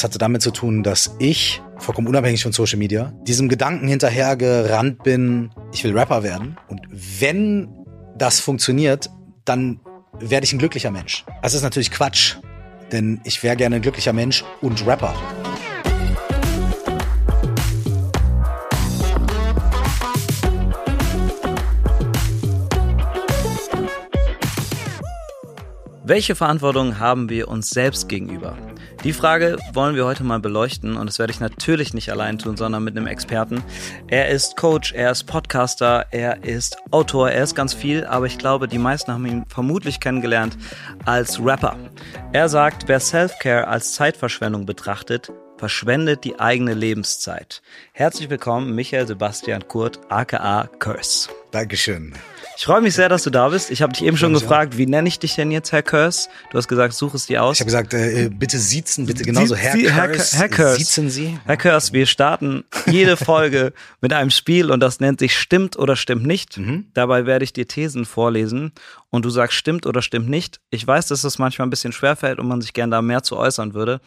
Das hatte damit zu tun, dass ich, vollkommen unabhängig von Social Media, diesem Gedanken hinterhergerannt bin, ich will Rapper werden. Und wenn das funktioniert, dann werde ich ein glücklicher Mensch. Das ist natürlich Quatsch, denn ich wäre gerne ein glücklicher Mensch und Rapper. Welche Verantwortung haben wir uns selbst gegenüber? Die Frage wollen wir heute mal beleuchten und das werde ich natürlich nicht allein tun, sondern mit einem Experten. Er ist Coach, er ist Podcaster, er ist Autor, er ist ganz viel, aber ich glaube, die meisten haben ihn vermutlich kennengelernt als Rapper. Er sagt, wer Self-Care als Zeitverschwendung betrachtet, verschwendet die eigene Lebenszeit. Herzlich willkommen, Michael Sebastian Kurt, aka Curse. Dankeschön. Ich freue mich sehr, dass du da bist. Ich habe dich eben schon gefragt, wie nenne ich dich denn jetzt, Herr Curse? Du hast gesagt, such es dir aus. Ich habe gesagt, äh, bitte siezen, bitte genauso Herr Sie- Herr Curse. Herr Curse. Siezen Sie? Herr Curse, wir starten jede Folge mit einem Spiel und das nennt sich Stimmt oder Stimmt nicht. Mhm. Dabei werde ich dir Thesen vorlesen und du sagst Stimmt oder Stimmt nicht. Ich weiß, dass das manchmal ein bisschen schwerfällt und man sich gern da mehr zu äußern würde.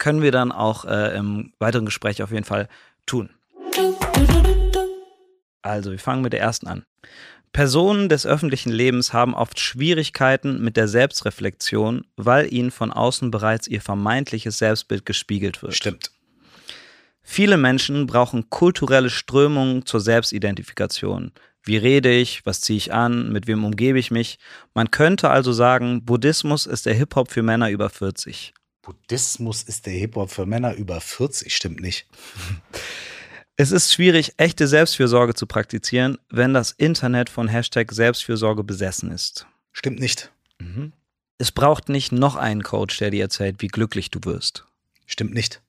Können wir dann auch äh, im weiteren Gespräch auf jeden Fall tun. Also, wir fangen mit der ersten an. Personen des öffentlichen Lebens haben oft Schwierigkeiten mit der Selbstreflexion, weil ihnen von außen bereits ihr vermeintliches Selbstbild gespiegelt wird. Stimmt. Viele Menschen brauchen kulturelle Strömungen zur Selbstidentifikation. Wie rede ich? Was ziehe ich an? Mit wem umgebe ich mich? Man könnte also sagen, Buddhismus ist der Hip-Hop für Männer über 40. Buddhismus ist der Hip-Hop für Männer über 40, stimmt nicht. Es ist schwierig, echte Selbstfürsorge zu praktizieren, wenn das Internet von Hashtag Selbstfürsorge besessen ist. Stimmt nicht. Es braucht nicht noch einen Coach, der dir erzählt, wie glücklich du wirst. Stimmt nicht.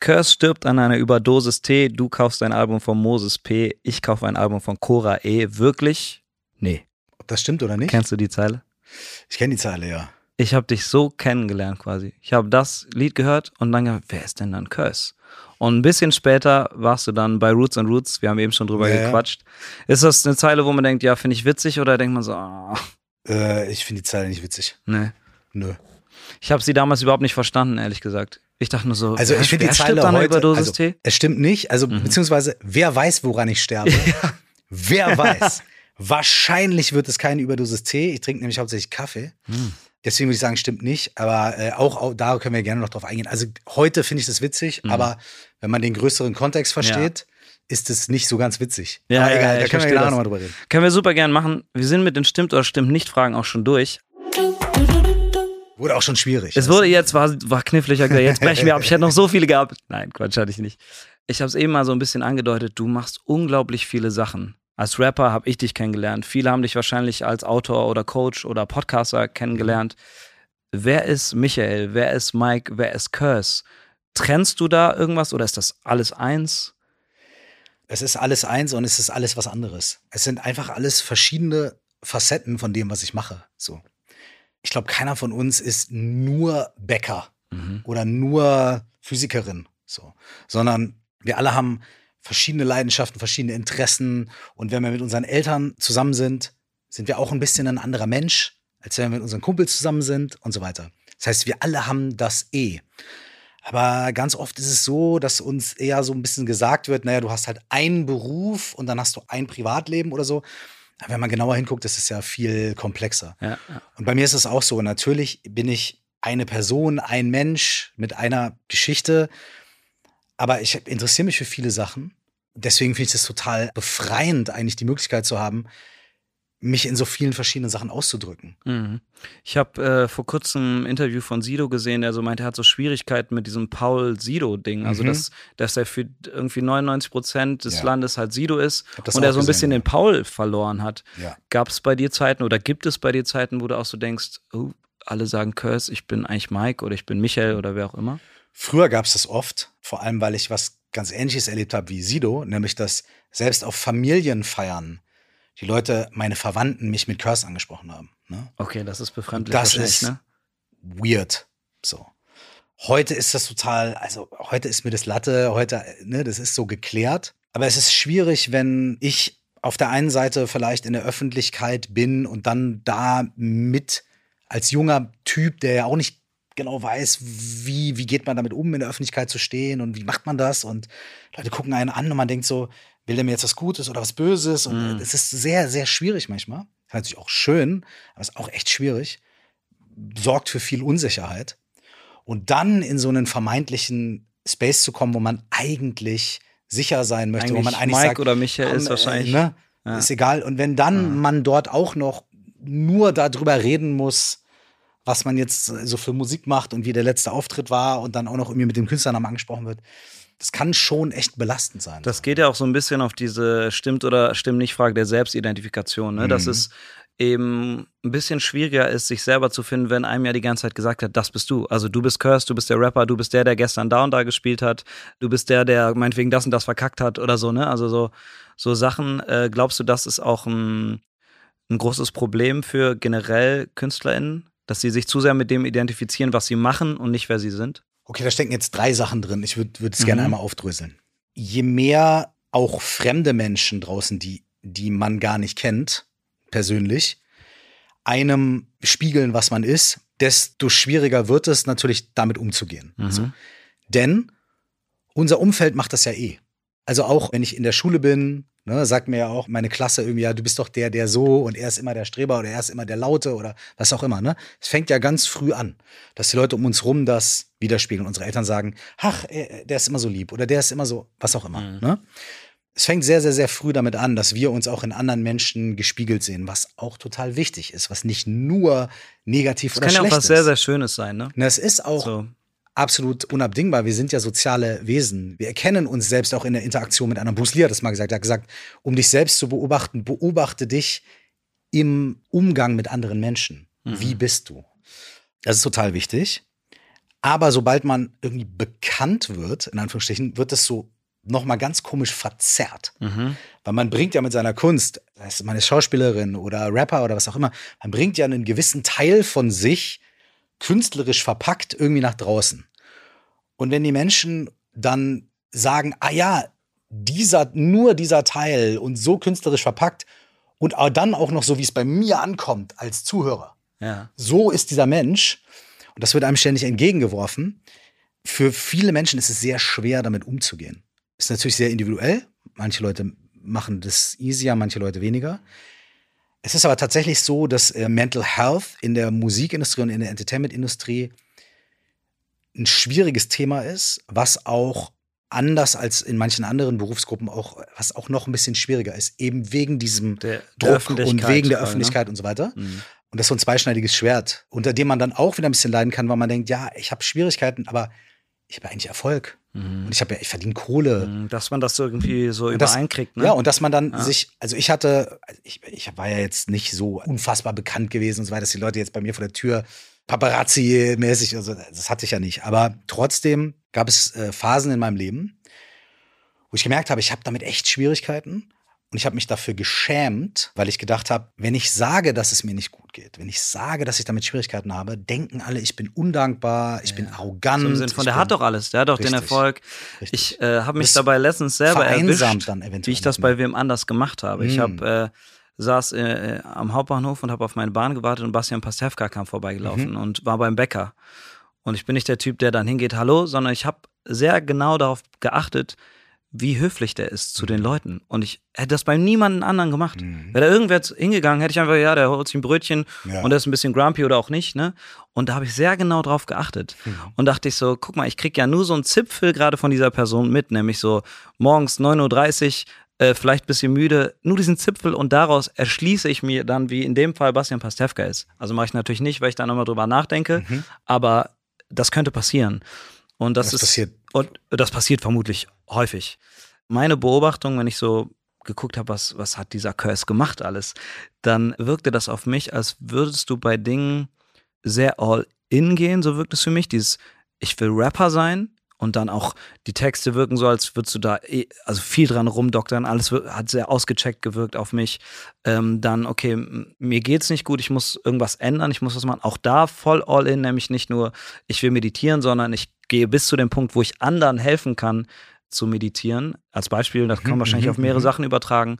Curse stirbt an einer Überdosis T, du kaufst ein Album von Moses P, ich kaufe ein Album von Cora E. Wirklich? Nee. Ob das stimmt oder nicht? Kennst du die Zeile? Ich kenne die Zeile, ja. Ich habe dich so kennengelernt quasi. Ich habe das Lied gehört und dann gedacht, wer ist denn dann Curse? Und ein bisschen später warst du dann bei Roots and Roots, wir haben eben schon drüber Ja, ja. gequatscht. Ist das eine Zeile, wo man denkt, ja, finde ich witzig oder denkt man so, ah, Äh, ich finde die Zeile nicht witzig. nee. Nö. Ich habe sie damals überhaupt nicht verstanden, ehrlich gesagt. Ich dachte nur so, Also ich finde die Zeile heute, Überdosis also, Tee? es stimmt nicht, also Mhm. beziehungsweise wer weiß, woran ich sterbe? Wer weiß? Wahrscheinlich wird es keine Überdosis Tee. Ich trinke nämlich hauptsächlich Kaffee. Hm. Deswegen würde ich sagen, stimmt nicht. Aber äh, auch, auch da können wir gerne noch drauf eingehen. Also heute finde ich das witzig, Mhm. aber wenn man den größeren Kontext versteht, ist es nicht so ganz witzig. Ja, aber ja, egal, ja, da ich können wir das. nochmal drüber reden. Können wir super gern machen. Wir sind mit den Stimmt oder Stimmt nicht Fragen auch schon durch. Wurde auch schon schwierig. Es wurde jetzt, war, war kniffliger jetzt brechen wir ab. Ich hätte noch so viele gehabt. Nein, Quatsch hatte ich nicht. Ich habe es eben mal so ein bisschen angedeutet, du machst unglaublich viele Sachen. Als Rapper habe ich dich kennengelernt. Viele haben dich wahrscheinlich als Autor oder Coach oder Podcaster kennengelernt. Wer ist Michael? Wer ist Mike? Wer ist Curse? Trennst du da irgendwas oder ist das alles eins? Es ist alles eins und es ist alles was anderes. Es sind einfach alles verschiedene Facetten von dem, was ich mache. So. Ich glaube, keiner von uns ist nur Bäcker oder nur Physikerin, so, sondern wir alle haben verschiedene Leidenschaften, verschiedene Interessen und wenn wir mit unseren Eltern zusammen sind, sind wir auch ein bisschen ein anderer Mensch, als wenn wir mit unseren Kumpels zusammen sind und so weiter. Das heißt, wir alle haben das E. Aber ganz oft ist es so, dass uns eher so ein bisschen gesagt wird, naja, du hast halt einen Beruf und dann hast du ein Privatleben oder so. Aber wenn man genauer hinguckt, ist es ja viel komplexer. Ja, ja. Und bei mir ist es auch so. Natürlich bin ich eine Person, ein Mensch mit einer Geschichte, aber ich interessiere mich für viele Sachen. Deswegen finde ich es total befreiend, eigentlich die Möglichkeit zu haben, mich in so vielen verschiedenen Sachen auszudrücken. Mhm. Ich habe äh, vor kurzem ein Interview von Sido gesehen, der so meinte, er hat so Schwierigkeiten mit diesem Paul-Sido-Ding. Also, Mhm. dass, dass er für irgendwie 99 Prozent des Ja. Landes halt Sido ist das und er so ein bisschen ja. den Paul verloren hat. Ja. Gab es bei dir Zeiten oder gibt es bei dir Zeiten, wo du auch so denkst, oh, alle sagen Curse, ich bin eigentlich Mike oder ich bin Michael oder wer auch immer? Früher gab es das oft, vor allem weil ich was ganz Ähnliches erlebt habe wie Sido, nämlich dass selbst auf Familienfeiern die Leute, meine Verwandten, mich mit Curse angesprochen haben. Ne? Okay, das ist befremdlich Das ist ne? weird. So. Heute ist das total, also heute ist mir das Latte, heute, ne, das ist so geklärt. Aber es ist schwierig, wenn ich auf der einen Seite vielleicht in der Öffentlichkeit bin und dann da mit als junger Typ, der ja auch nicht genau weiß, wie, wie geht man damit um, in der Öffentlichkeit zu stehen und wie macht man das und Leute gucken einen an und man denkt so, will der mir jetzt was Gutes oder was Böses und Mhm. es ist sehr, sehr schwierig manchmal. Ist natürlich auch schön, aber es ist auch echt schwierig. Sorgt für viel Unsicherheit. Und dann in so einen vermeintlichen Space zu kommen, wo man eigentlich sicher sein möchte, wo Eigentlich man eigentlich Mike sagt, oder Michael ist komm, wahrscheinlich- Äh, ne? Ja. Ist egal. Und wenn dann man dort auch noch nur darüber reden muss, was man jetzt so für Musik macht und wie der letzte Auftritt war und dann auch noch irgendwie mit dem Künstlernamen angesprochen wird, das kann schon echt belastend sein. Das geht ja auch so ein bisschen auf diese stimmt oder stimmt nicht Frage der Selbstidentifikation, ne? dass Mhm. es eben ein bisschen schwieriger ist, sich selber zu finden, wenn einem ja die ganze Zeit gesagt hat, das bist du. Also du bist Curse, du bist der Rapper, du bist der, der gestern da und da gespielt hat, du bist der, der meinetwegen das und das verkackt hat oder so, ne? Also so, so Sachen, äh, glaubst du, das ist auch ein, ein großes Problem für generell KünstlerInnen, dass sie sich zu sehr mit dem identifizieren, was sie machen und nicht, wer sie sind? Okay, da stecken jetzt drei Sachen drin. Ich würde würd es Mhm. gerne einmal aufdröseln. Je mehr auch fremde Menschen draußen, die, die man gar nicht kennt, persönlich, einem spiegeln, was man ist, desto schwieriger wird es natürlich, damit umzugehen. Mhm. So. Denn unser Umfeld macht das ja eh. Also auch wenn ich in der Schule bin, ne, sagt mir ja auch meine Klasse irgendwie, ja, du bist doch der, der so und er ist immer der Streber oder er ist immer der Laute oder was auch immer. Ne? Es fängt ja ganz früh an, dass die Leute um uns rum das widerspiegeln. Unsere Eltern sagen, ach, äh, der ist immer so lieb oder der ist immer so, was auch immer. Mhm. Ne? Es fängt sehr, sehr, sehr früh damit an, dass wir uns auch in anderen Menschen gespiegelt sehen, was auch total wichtig ist, was nicht nur negativ Das oder kann ja auch schlecht was sehr, ist. sehr Schönes sein, ne? Das ist auch So. Absolut unabdingbar. Wir sind ja soziale Wesen. Wir erkennen uns selbst auch in der Interaktion mit anderen. Bruce Lee hat das mal gesagt. Er hat gesagt, um dich selbst zu beobachten, beobachte dich im Umgang mit anderen Menschen. Wie bist du? Das ist total wichtig. Aber sobald man irgendwie bekannt wird, in Anführungsstrichen, wird es so nochmal ganz komisch verzerrt. Mhm. Weil man bringt ja mit seiner Kunst, es man ist Schauspielerin oder Rapper oder was auch immer, man bringt ja einen gewissen Teil von sich künstlerisch verpackt irgendwie nach draußen. Und wenn die Menschen dann sagen, ah ja, dieser, nur dieser Teil und so künstlerisch verpackt und dann auch noch so, wie es bei mir ankommt als Zuhörer, Ja. so ist dieser Mensch und das wird einem ständig entgegengeworfen. Für viele Menschen ist es sehr schwer, damit umzugehen. Ist natürlich sehr individuell. Manche Leute machen das easier, manche Leute weniger. Es ist aber tatsächlich so, dass äh, Mental Health in der Musikindustrie und in der Entertainment-Industrie ein schwieriges Thema ist, was auch anders als in manchen anderen Berufsgruppen auch, was auch noch ein bisschen schwieriger ist, eben wegen diesem Der, der Druck und Öffentlichkeit wegen der ne? Öffentlichkeit und so weiter. Mhm. Und das ist so ein zweischneidiges Schwert, unter dem man dann auch wieder ein bisschen leiden kann, weil man denkt, ja, ich habe Schwierigkeiten, aber ich habe eigentlich Erfolg. Und ich habe ja, ich verdiene Kohle. Mhm. Dass man das irgendwie so Und das- übereinkriegt, ne? Ja, und dass man dann Ja. sich, also ich hatte, ich, ich war ja jetzt nicht so unfassbar bekannt gewesen und so weiter, dass die Leute jetzt bei mir vor der Tür Paparazzi-mäßig, also das hatte ich ja nicht. Aber trotzdem gab es äh, Phasen in meinem Leben, wo ich gemerkt habe, ich habe damit echt Schwierigkeiten. Und ich habe mich dafür geschämt, weil ich gedacht habe, wenn ich sage, dass es mir nicht gut geht, wenn ich sage, dass ich damit Schwierigkeiten habe, denken alle, ich bin undankbar, ich bin arrogant. so im Sinn von, ich der hat doch alles, der hat doch den Richtig. Erfolg. Richtig. Ich äh, habe mich Das dabei letztens selber erwischt, dann eventuell wie ich das bei mehr. wem anders gemacht habe. Ich Mm. habe äh, saß äh, äh, am Hauptbahnhof und habe auf meine Bahn gewartet und Bastian Pastewka kam Mhm. vorbeigelaufen und war beim Bäcker. Und ich bin nicht der Typ, der dann hingeht, hallo, sondern ich habe sehr genau darauf geachtet, wie höflich der ist zu den Leuten. Und ich hätte das bei niemandem anderen gemacht. Mhm. Wäre da irgendwer hingegangen, hätte ich einfach, ja, der holt sich ein Brötchen Ja. und der ist ein bisschen grumpy oder auch nicht, ne? Und da habe ich sehr genau drauf geachtet. Mhm. Und dachte ich so, guck mal, ich krieg ja nur so einen Zipfel gerade von dieser Person mit, nämlich so morgens 9.30 Uhr, äh, vielleicht ein bisschen müde, nur diesen Zipfel und daraus erschließe ich mir dann, wie in dem Fall Bastian Pastewka ist. Also mache ich natürlich nicht, weil ich da nochmal drüber nachdenke, aber das könnte passieren. Und das, Das ist passiert. und das passiert vermutlich häufig. Meine Beobachtung, wenn ich so geguckt habe, was, was hat dieser Curse gemacht alles, dann wirkte das auf mich, als würdest du bei Dingen sehr all in gehen, so wirkt es für mich. Dieses, ich will Rapper sein und dann auch die Texte wirken so, als würdest du da eh, also viel dran rumdoktern, alles hat sehr ausgecheckt gewirkt auf mich. Ähm, dann, okay, mir geht's nicht gut, ich muss irgendwas ändern, ich muss was machen. Auch da voll all in, nämlich nicht nur, ich will meditieren, sondern ich gehe bis zu dem Punkt, wo ich anderen helfen kann zu meditieren. Als Beispiel, das kann man wahrscheinlich mhm, auf mehrere mhm. Sachen übertragen.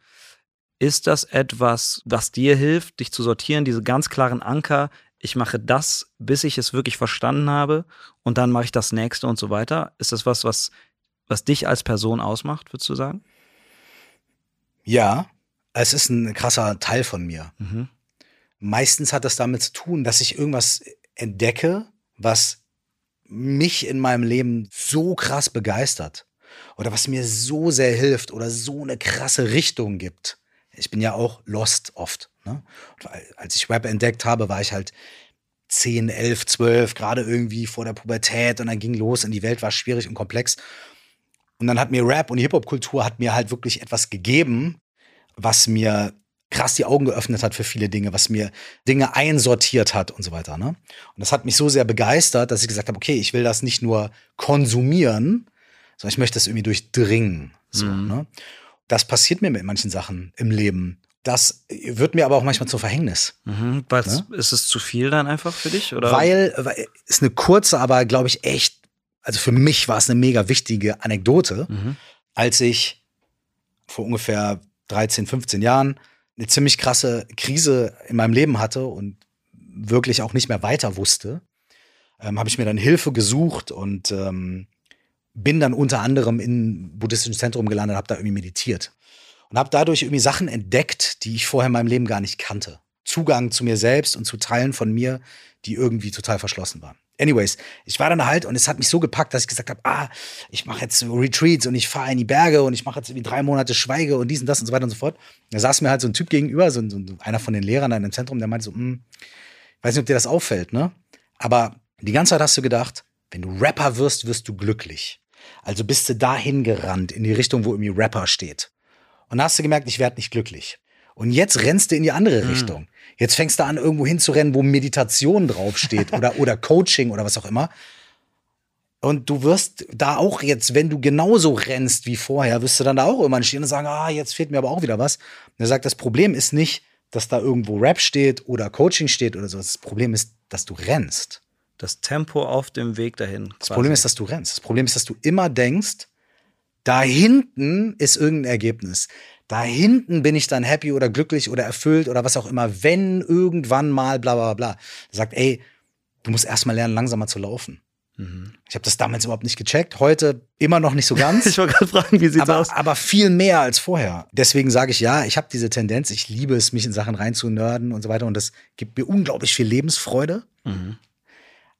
Ist das etwas, was dir hilft, dich zu sortieren, diese ganz klaren Anker ich mache das, bis ich es wirklich verstanden habe und dann mache ich das nächste und so weiter. Ist das was, was, was dich als Person ausmacht, würdest du sagen? Ja, es ist ein krasser Teil von mir. Mhm. Meistens hat das damit zu tun, dass ich irgendwas entdecke, was mich in meinem Leben so krass begeistert oder was mir so sehr hilft oder so eine krasse Richtung gibt. Ich bin ja auch lost oft. Ne? als ich Rap entdeckt habe, war ich halt 10, 11, 12, gerade irgendwie vor der Pubertät und dann ging los und die Welt war schwierig und komplex. Und dann hat mir Rap und die Hip-Hop-Kultur hat mir halt wirklich etwas gegeben, was mir krass die Augen geöffnet hat für viele Dinge, was mir Dinge einsortiert hat und so weiter. Ne? Und das hat mich so sehr begeistert, dass ich gesagt habe, okay, ich will das nicht nur konsumieren, sondern ich möchte es irgendwie durchdringen. So, mhm. ne? Das passiert mir mit manchen Sachen im Leben. Das wird mir aber auch manchmal zum Verhängnis. Mhm, ne? Ist es zu viel dann einfach für dich? Oder? Weil, weil ist eine kurze, aber glaube ich echt, also für mich war es eine mega wichtige Anekdote, mhm. als ich vor ungefähr 13, 15 Jahren eine ziemlich krasse Krise in meinem Leben hatte und wirklich auch nicht mehr weiter wusste, ähm, habe ich mir dann Hilfe gesucht und ähm, bin dann unter anderem in buddhistischen Zentrum gelandet, habe da irgendwie meditiert und habe dadurch irgendwie Sachen entdeckt, die ich vorher in meinem Leben gar nicht kannte. Zugang zu mir selbst und zu Teilen von mir, die irgendwie total verschlossen waren. Anyways, ich war dann halt und es hat mich so gepackt, dass ich gesagt habe, ah, ich mache jetzt Retreats und ich fahre in die Berge und ich mache jetzt irgendwie drei Monate Schweige und dies und das und so weiter und so fort. Da saß mir halt so ein Typ gegenüber, so, so einer von den Lehrern in einem Zentrum, der meinte so, hm, ich weiß nicht, ob dir das auffällt, ne? Aber die ganze Zeit hast du gedacht, wenn du Rapper wirst, wirst du glücklich. Also bist du dahin gerannt in die Richtung, wo irgendwie Rapper steht. Und da hast du gemerkt, ich werde nicht glücklich. Und jetzt rennst du in die andere mhm. Richtung. Jetzt fängst du an, irgendwo hinzurennen, wo Meditation draufsteht oder, oder Coaching oder was auch immer. Und du wirst da auch jetzt, wenn du genauso rennst wie vorher, wirst du dann da auch irgendwann stehen und sagen, ah, jetzt fehlt mir aber auch wieder was. Und er sagt, das Problem ist nicht, dass da irgendwo Rap steht oder Coaching steht oder so. Das Problem ist, dass du rennst. Das Tempo auf dem Weg dahin. Das Problem ist, dass du rennst. Das Problem ist, dass du immer denkst, da hinten ist irgendein Ergebnis. Da hinten bin ich dann happy oder glücklich oder erfüllt oder was auch immer, wenn irgendwann mal bla bla bla. Sagt, ey, du musst erstmal lernen, langsamer zu laufen. Mhm. Ich habe das damals überhaupt nicht gecheckt. Heute immer noch nicht so ganz. ich wollte gerade fragen, wie sieht's aber, aus? Aber viel mehr als vorher. Deswegen sage ich ja, ich habe diese Tendenz. Ich liebe es, mich in Sachen reinzunörden und so weiter. Und das gibt mir unglaublich viel Lebensfreude. Mhm.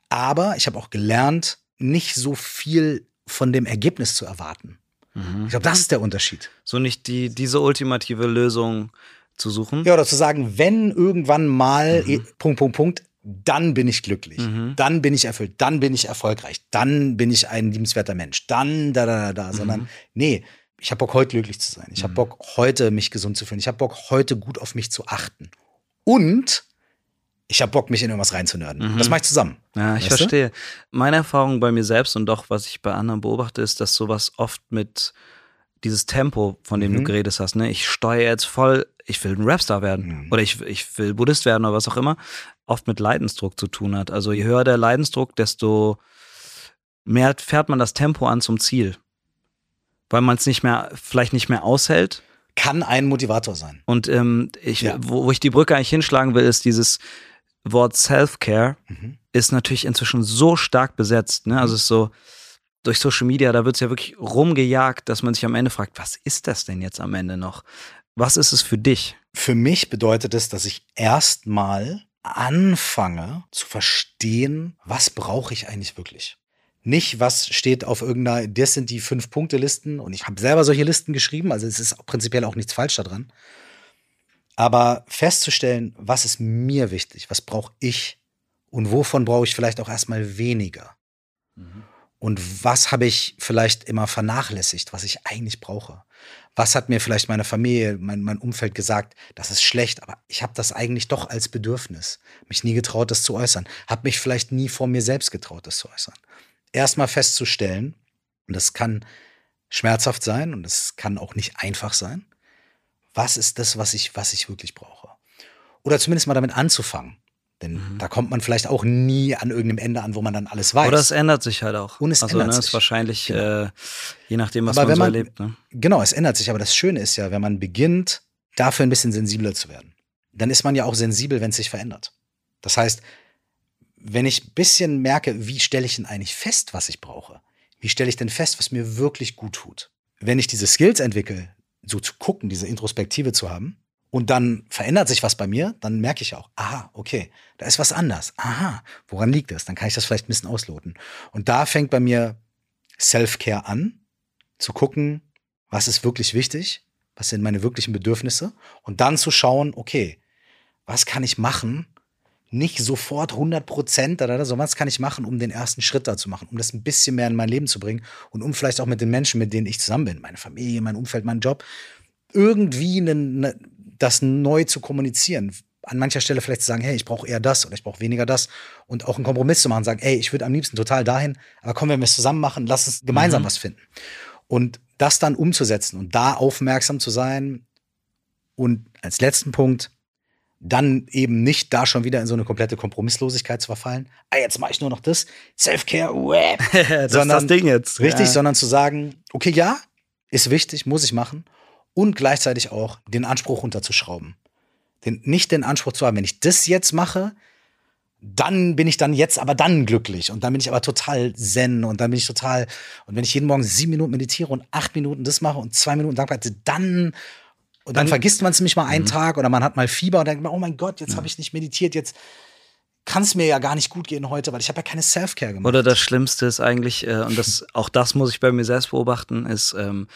Aber ich habe auch gelernt, nicht so viel von dem Ergebnis zu erwarten. Mhm. Ich glaube, das ist der Unterschied. So nicht die, diese ultimative Lösung zu suchen. Ja, oder zu sagen, wenn irgendwann mal mhm. Punkt, Punkt, Punkt, dann bin ich glücklich, mhm. dann bin ich erfüllt, dann bin ich erfolgreich, dann bin ich ein liebenswerter Mensch, dann da, da, da, da, sondern mhm. nee, ich habe Bock, heute glücklich zu sein. Ich habe mhm. Bock, heute mich gesund zu fühlen. Ich habe Bock, heute gut auf mich zu achten. Und ich habe Bock, mich in irgendwas reinzunörden. Mhm. Das mache ich zusammen. Ja, ich verstehe. Du? Meine Erfahrung bei mir selbst und doch, was ich bei anderen beobachte, ist, dass sowas oft mit dieses Tempo, von dem mhm. du geredet hast, ne, ich steuere jetzt voll, ich will ein Rapstar werden mhm. oder ich, ich will Buddhist werden oder was auch immer, oft mit Leidensdruck zu tun hat. Also je höher der Leidensdruck, desto mehr fährt man das Tempo an zum Ziel. Weil man es nicht mehr, vielleicht nicht mehr aushält. Kann ein Motivator sein. Und ähm, ich, ja. wo, wo ich die Brücke eigentlich hinschlagen will, ist dieses, Wort Self-Care mhm. ist natürlich inzwischen so stark besetzt. Ne? Also es ist so, durch Social Media, da wird es ja wirklich rumgejagt, dass man sich am Ende fragt, was ist das denn jetzt am Ende noch? Was ist es für dich? Für mich bedeutet es, dass ich erstmal anfange zu verstehen, was brauche ich eigentlich wirklich. Nicht, was steht auf irgendeiner, das sind die Fünf-Punkte-Listen und ich habe selber solche Listen geschrieben, also es ist prinzipiell auch nichts falsch daran. Aber festzustellen, was ist mir wichtig, was brauche ich und wovon brauche ich vielleicht auch erstmal weniger. Mhm. Und was habe ich vielleicht immer vernachlässigt, was ich eigentlich brauche? Was hat mir vielleicht meine Familie, mein, mein Umfeld gesagt, das ist schlecht, aber ich habe das eigentlich doch als Bedürfnis. Mich nie getraut, das zu äußern. Habe mich vielleicht nie vor mir selbst getraut, das zu äußern. Erstmal festzustellen, und das kann schmerzhaft sein und es kann auch nicht einfach sein, was ist das, was ich, was ich wirklich brauche. Oder zumindest mal damit anzufangen. Denn mhm. da kommt man vielleicht auch nie an irgendeinem Ende an, wo man dann alles weiß. Oder es ändert sich halt auch. Und es also, ändert ne, sich. ist wahrscheinlich, genau. äh, je nachdem, was aber man so man, erlebt. Ne? Genau, es ändert sich. Aber das Schöne ist ja, wenn man beginnt, dafür ein bisschen sensibler zu werden, dann ist man ja auch sensibel, wenn es sich verändert. Das heißt, wenn ich ein bisschen merke, wie stelle ich denn eigentlich fest, was ich brauche? Wie stelle ich denn fest, was mir wirklich gut tut? Wenn ich diese Skills entwickle, so zu gucken, diese Introspektive zu haben, und dann verändert sich was bei mir, dann merke ich auch, aha, okay, da ist was anders. Aha, woran liegt das? Dann kann ich das vielleicht ein bisschen ausloten. Und da fängt bei mir Self-Care an, zu gucken, was ist wirklich wichtig, was sind meine wirklichen Bedürfnisse und dann zu schauen, okay, was kann ich machen, nicht sofort 100 Prozent, sondern was kann ich machen, um den ersten Schritt da zu machen, um das ein bisschen mehr in mein Leben zu bringen und um vielleicht auch mit den Menschen, mit denen ich zusammen bin, meine Familie, mein Umfeld, mein Job, irgendwie eine, eine, das neu zu kommunizieren. An mancher Stelle vielleicht zu sagen, hey, ich brauche eher das oder ich brauche weniger das und auch einen Kompromiss zu machen, sagen, hey, ich würde am liebsten total dahin, aber komm, wenn wir es zusammen machen, lass uns gemeinsam mhm. was finden. Und das dann umzusetzen und da aufmerksam zu sein und als letzten Punkt, dann eben nicht da schon wieder in so eine komplette Kompromisslosigkeit zu verfallen. Ah, jetzt mache ich nur noch das. Self-Care, das sondern, ist das Ding jetzt. Richtig, ja. sondern zu sagen, okay, ja, ist wichtig, muss ich machen. Und gleichzeitig auch den Anspruch runterzuschrauben. Den, nicht den Anspruch zu haben, wenn ich das jetzt mache, dann bin ich dann jetzt aber dann glücklich und dann bin ich aber total zen und dann bin ich total und wenn ich jeden Morgen sieben Minuten meditiere und acht Minuten das mache und zwei Minuten Dankbarkeit, dann und dann, dann vergisst man es nämlich mal einen mhm. Tag oder man hat mal Fieber und denkt man, oh mein Gott, jetzt ja. habe ich nicht meditiert, jetzt kann es mir ja gar nicht gut gehen heute, weil ich habe ja keine Self-Care gemacht. Oder das Schlimmste ist eigentlich, äh, und das, auch das muss ich bei mir selbst beobachten, ist ähm,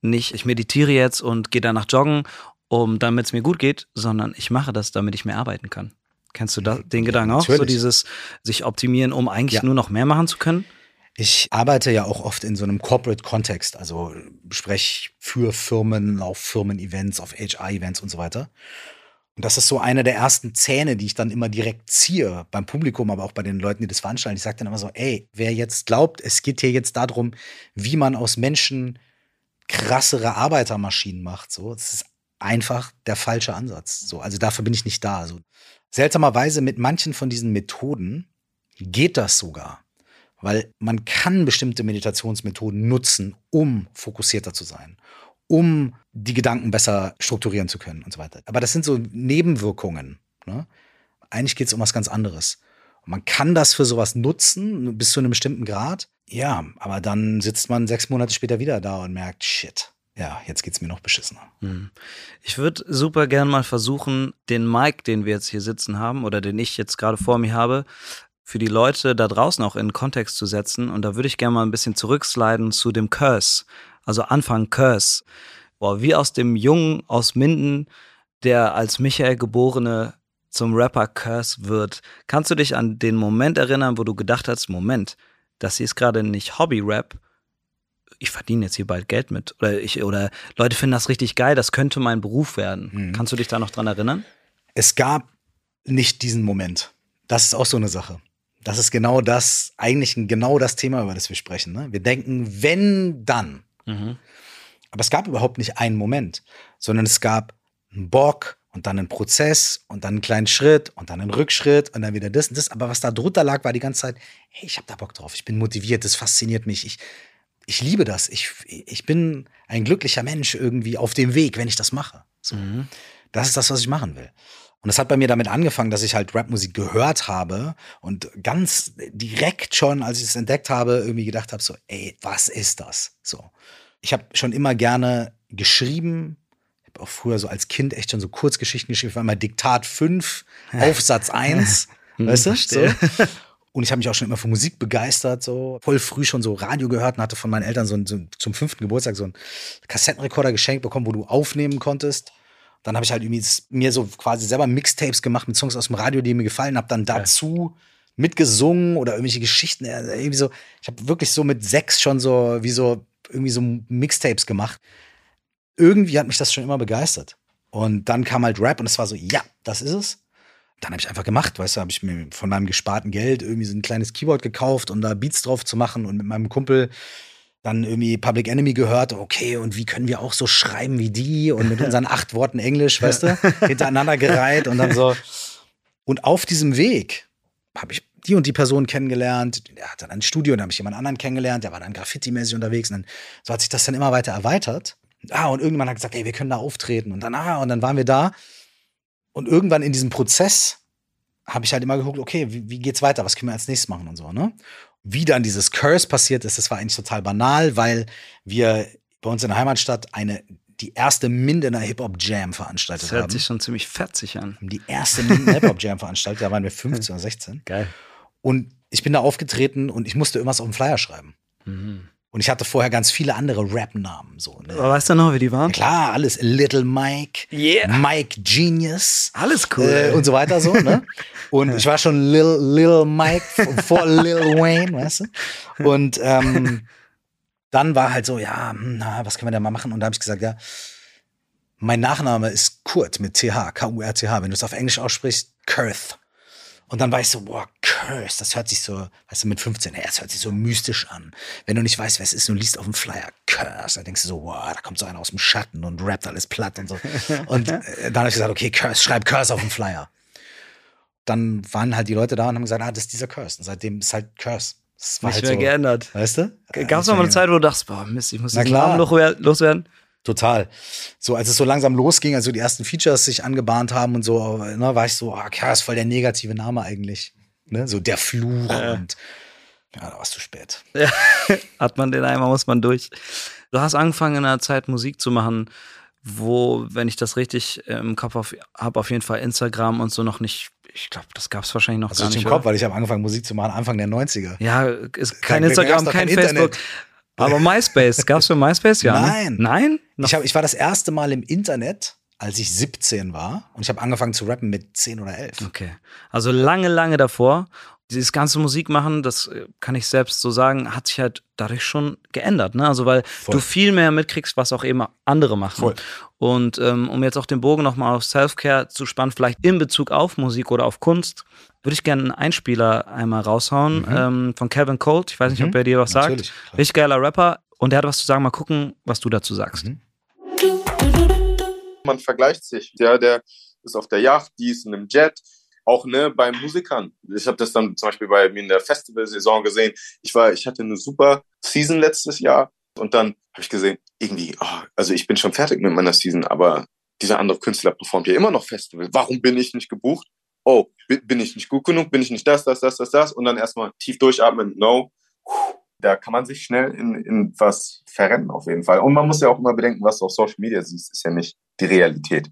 nicht, ich meditiere jetzt und gehe danach joggen, um damit es mir gut geht, sondern ich mache das, damit ich mehr arbeiten kann. Kennst du da, den Gedanken auch? Natürlich. So dieses sich optimieren, um eigentlich ja. nur noch mehr machen zu können? Ich arbeite ja auch oft in so einem Corporate-Kontext, also spreche für Firmen, auf Firmen-Events, auf HR-Events und so weiter. Und das ist so eine der ersten Zähne, die ich dann immer direkt ziehe beim Publikum, aber auch bei den Leuten, die das veranstalten. Ich sage dann immer so, ey, wer jetzt glaubt, es geht hier jetzt darum, wie man aus Menschen krassere Arbeitermaschinen macht, so, das ist einfach der falsche Ansatz. So, also dafür bin ich nicht da. So. Seltsamerweise mit manchen von diesen Methoden geht das sogar. Weil man kann bestimmte Meditationsmethoden nutzen, um fokussierter zu sein, um die Gedanken besser strukturieren zu können und so weiter. Aber das sind so Nebenwirkungen. Ne? Eigentlich geht es um was ganz anderes. Man kann das für sowas nutzen, bis zu einem bestimmten Grad. Ja, aber dann sitzt man sechs Monate später wieder da und merkt, shit, ja, jetzt geht's mir noch beschissener. Hm. Ich würde super gern mal versuchen, den Mike, den wir jetzt hier sitzen haben oder den ich jetzt gerade vor mir habe, für die Leute da draußen auch in Kontext zu setzen. Und da würde ich gerne mal ein bisschen zurücksliden zu dem Curse. Also Anfang Curse. Boah, wie aus dem Jungen aus Minden, der als Michael geborene zum Rapper Curse wird. Kannst du dich an den Moment erinnern, wo du gedacht hast, Moment, das hier ist gerade nicht Hobby-Rap, ich verdiene jetzt hier bald Geld mit. Oder ich, oder Leute finden das richtig geil, das könnte mein Beruf werden. Mhm. Kannst du dich da noch dran erinnern? Es gab nicht diesen Moment. Das ist auch so eine Sache. Das ist genau das, eigentlich genau das Thema, über das wir sprechen. Ne? Wir denken, wenn, dann. Mhm. Aber es gab überhaupt nicht einen Moment, sondern es gab einen Bock und dann einen Prozess und dann einen kleinen Schritt und dann einen Rückschritt und dann wieder das und das. Aber was da drunter lag, war die ganze Zeit, hey, ich habe da Bock drauf, ich bin motiviert, das fasziniert mich, ich, ich liebe das, ich, ich bin ein glücklicher Mensch irgendwie auf dem Weg, wenn ich das mache. So. Mhm. Das ist das, was ich machen will. Und es hat bei mir damit angefangen, dass ich halt Rapmusik gehört habe und ganz direkt schon, als ich es entdeckt habe, irgendwie gedacht habe, so, ey, was ist das? So. Ich habe schon immer gerne geschrieben, ich habe auch früher so als Kind echt schon so Kurzgeschichten geschrieben, war immer Diktat 5, Aufsatz 1, weißt du? So. Und ich habe mich auch schon immer für Musik begeistert, so voll früh schon so Radio gehört und hatte von meinen Eltern so, so zum fünften Geburtstag so einen Kassettenrekorder geschenkt bekommen, wo du aufnehmen konntest. Dann habe ich halt irgendwie mir so quasi selber Mixtapes gemacht mit Songs aus dem Radio, die mir gefallen, habe dann dazu mitgesungen oder irgendwelche Geschichten. Äh, irgendwie so, ich habe wirklich so mit sechs schon so wie so irgendwie so Mixtapes gemacht. Irgendwie hat mich das schon immer begeistert. Und dann kam halt Rap und es war so, ja, das ist es. Dann habe ich einfach gemacht, weißt du, habe ich mir von meinem gesparten Geld irgendwie so ein kleines Keyboard gekauft, um da Beats drauf zu machen und mit meinem Kumpel dann irgendwie Public Enemy gehört, okay, und wie können wir auch so schreiben wie die und mit unseren acht Worten Englisch, weißt du, hintereinander gereiht und dann so. Und auf diesem Weg habe ich die und die Person kennengelernt, der hat dann ein Studio, dann habe ich jemand anderen kennengelernt, der war dann Graffiti-mäßig unterwegs und dann, so hat sich das dann immer weiter erweitert. Ah, und irgendwann hat gesagt, ey, wir können da auftreten und dann, ah, und dann waren wir da. Und irgendwann in diesem Prozess habe ich halt immer geguckt, okay, wie, wie geht's weiter? Was können wir als nächstes machen und so, ne? Wie dann dieses Curse passiert ist, das war eigentlich total banal, weil wir bei uns in der Heimatstadt eine die erste Mindener Hip-Hop-Jam veranstaltet Das hört haben. sich schon ziemlich fetzig an. haben die erste Mindener Hip-Hop-Jam veranstaltet, da waren wir 15 oder 16. Geil. Und ich bin da aufgetreten und ich musste irgendwas auf den Flyer schreiben. Mhm. Und ich hatte vorher ganz viele andere Rap-Namen. So, ne? Aber weißt du noch, wie die waren? Klar, alles Little Mike, Yeah. Mike Genius. Alles cool. Äh, und so weiter so, ne? Und ich war schon Lil, Lil Mike vor Lil Wayne, weißt du? Und ähm, dann war halt so, ja, hm, na, was können wir denn mal machen? Und da habe ich gesagt, ja, mein Nachname ist Kurt mit TH, K-U-R-T-H. Wenn du es auf Englisch aussprichst, Kurth. Und dann war ich so, boah, Curse, das hört sich so, weißt du, mit 15, hey, das hört sich so mystisch an. Wenn du nicht weißt, wer es ist, und du liest auf dem Flyer Curse, dann denkst du so, wow, da kommt so einer aus dem Schatten und rappt alles platt und so. Und äh, dann habe ich gesagt, okay, Curse, schreib Curse auf dem Flyer. Dann waren halt die Leute da und haben gesagt, ah, das ist dieser Curse. Und seitdem ist halt Curse. Das war Nicht halt mehr so, geändert. Weißt du? Gab es noch mal eine Zeit, wo du dachtest, boah, Mist, ich muss klar. Namen loswer- loswerden? Total. So, als es so langsam losging, also die ersten Features sich angebahnt haben und so, ne, war ich so, ah, Curse, voll der negative Name eigentlich. Ne? So der Fluch Ja. und ja, da warst du spät. Ja, hat man den einmal, muss man durch. Du hast angefangen in einer Zeit Musik zu machen, wo, wenn ich das richtig äh, im Kopf habe, auf jeden Fall Instagram und so noch nicht, ich glaube, das gab es wahrscheinlich noch Also gar ich nicht. im Kopf, oder? weil ich habe angefangen Musik zu machen Anfang der 90er. Ja, ist kein Instagram, doch kein kein Facebook. Aber MySpace, gab's für MySpace? Ja. ne? Nein. Nein? Noch Ich, hab, ich war das erste Mal im Internet, als ich 17 war und ich habe angefangen zu rappen mit 10 oder 11. Okay. Also lange, lange davor. Dieses ganze Musik machen, das äh, kann ich selbst so sagen, hat sich halt dadurch schon geändert. Ne? Also weil Voll. du viel mehr mitkriegst, was auch eben andere machen. Voll. Und ähm, um jetzt auch den Bogen nochmal auf Self-Care zu spannen, vielleicht in Bezug auf Musik oder auf Kunst, würde ich gerne einen Einspieler einmal raushauen ähm, von Kevin Colt. Ich weiß nicht, ob er dir was Mhm. Natürlich, sagt. klar. Richtig geiler Rapper. Und der hat was zu sagen. Mal gucken, was du dazu sagst. Mhm. man vergleicht sich. Ja, der ist auf der Yacht, die ist in einem Jet. Auch ne, bei Musikern. Ich habe das dann zum Beispiel bei mir in der Festivalsaison gesehen. Ich war, ich hatte eine super Season letztes Jahr und dann habe ich gesehen, irgendwie, ah, also ich bin schon fertig mit meiner Season, aber dieser andere Künstler performt ja immer noch Festival. Warum bin ich nicht gebucht? Oh, bin, ich nicht gut genug? Bin ich nicht das, das, das, das, das? Und dann erstmal tief durchatmen. No. Da kann man sich schnell in, in was verrennen, auf jeden Fall. Und man muss ja auch immer bedenken, was du auf Social Media siehst, ist ja nicht die Realität.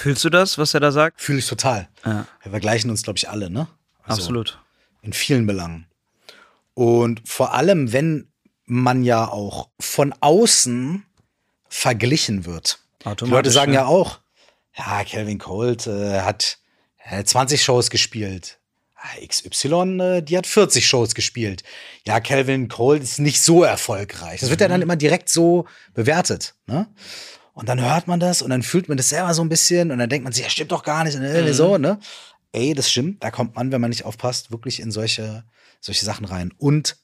Fühlst du das, was er da sagt? Fühle ich total. Ja, Wir vergleichen uns, glaube ich, alle, ne? Also absolut. In vielen Belangen. Und vor allem, wenn man ja auch von außen verglichen wird. Die Leute sagen ja auch, ja, Calvin Colt äh, hat äh, 20 Shows gespielt. Ah, XY, äh, die hat 40 Shows gespielt. Ja, Calvin Colt ist nicht so erfolgreich. Das wird ja dann immer direkt so bewertet. Ne? Und dann hört man das und dann fühlt man das selber so ein bisschen und dann denkt man sich, ja, stimmt doch gar nicht. Und irgendwie so, ne? Ey, das stimmt. Da kommt man, wenn man nicht aufpasst, wirklich in solche, solche Sachen rein. Und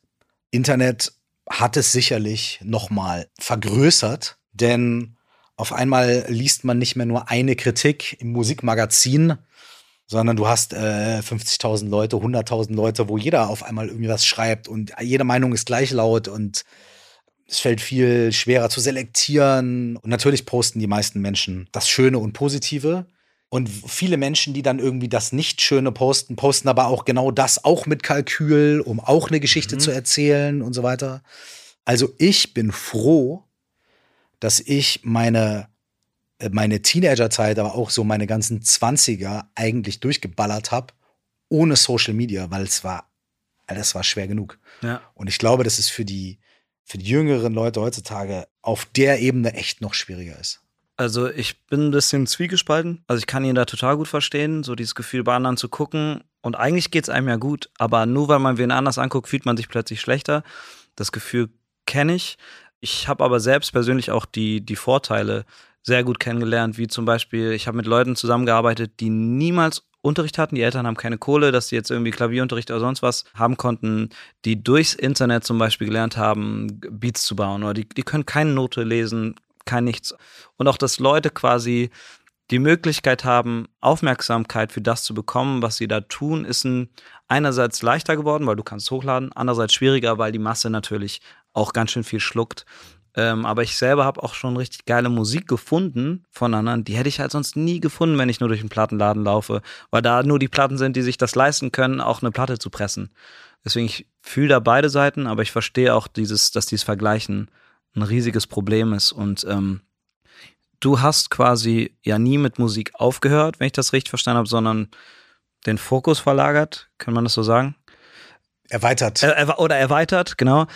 Internet hat es sicherlich nochmal vergrößert, denn auf einmal liest man nicht mehr nur eine Kritik im Musikmagazin, sondern du hast äh, 50.000 Leute, 100.000 Leute, wo jeder auf einmal irgendwie was schreibt und jede Meinung ist gleich laut und es fällt viel schwerer zu selektieren. Und natürlich posten die meisten Menschen das Schöne und Positive. Und viele Menschen, die dann irgendwie das Nicht-Schöne posten, posten aber auch genau das, auch mit Kalkül, um auch eine Geschichte zu erzählen und so weiter. Also ich bin froh, dass ich meine, äh, meine Teenagerzeit, aber auch so meine ganzen 20er eigentlich durchgeballert habe, ohne Social Media, weil es war, es war schwer genug. Ja. Und ich glaube, dass es für die, für die jüngeren Leute heutzutage auf der Ebene echt noch schwieriger ist. Also ich bin ein bisschen zwiegespalten. Also ich kann ihn da total gut verstehen, so dieses Gefühl bei anderen zu gucken. Und eigentlich geht's einem ja gut, aber nur weil man wen anders anguckt, fühlt man sich plötzlich schlechter. Das Gefühl kenne ich. Ich habe aber selbst persönlich auch die, die Vorteile sehr gut kennengelernt, wie zum Beispiel, ich habe mit Leuten zusammengearbeitet, die niemals Unterricht hatten. Die Eltern haben keine Kohle, dass sie jetzt irgendwie Klavierunterricht oder sonst was haben konnten, die durchs Internet zum Beispiel gelernt haben, Beats zu bauen oder die, die können keine Note lesen, kein nichts. Und auch, dass Leute quasi die Möglichkeit haben, Aufmerksamkeit für das zu bekommen, was sie da tun, ist ein, einerseits leichter geworden, weil du kannst hochladen, andererseits schwieriger, weil die Masse natürlich auch ganz schön viel schluckt. Ähm, aber ich selber habe auch schon richtig geile Musik gefunden von anderen. Die hätte ich halt sonst nie gefunden, wenn ich nur durch den Plattenladen laufe. Weil da nur die Platten sind, die sich das leisten können, auch eine Platte zu pressen. Deswegen, ich fühle da beide Seiten, aber ich verstehe auch dieses, dass dieses Vergleichen ein riesiges Problem ist. Und ähm, du hast quasi ja nie mit Musik aufgehört, wenn ich das richtig verstanden habe, sondern den Fokus verlagert, kann man das so sagen? Erweitert. Er, oder erweitert, genau.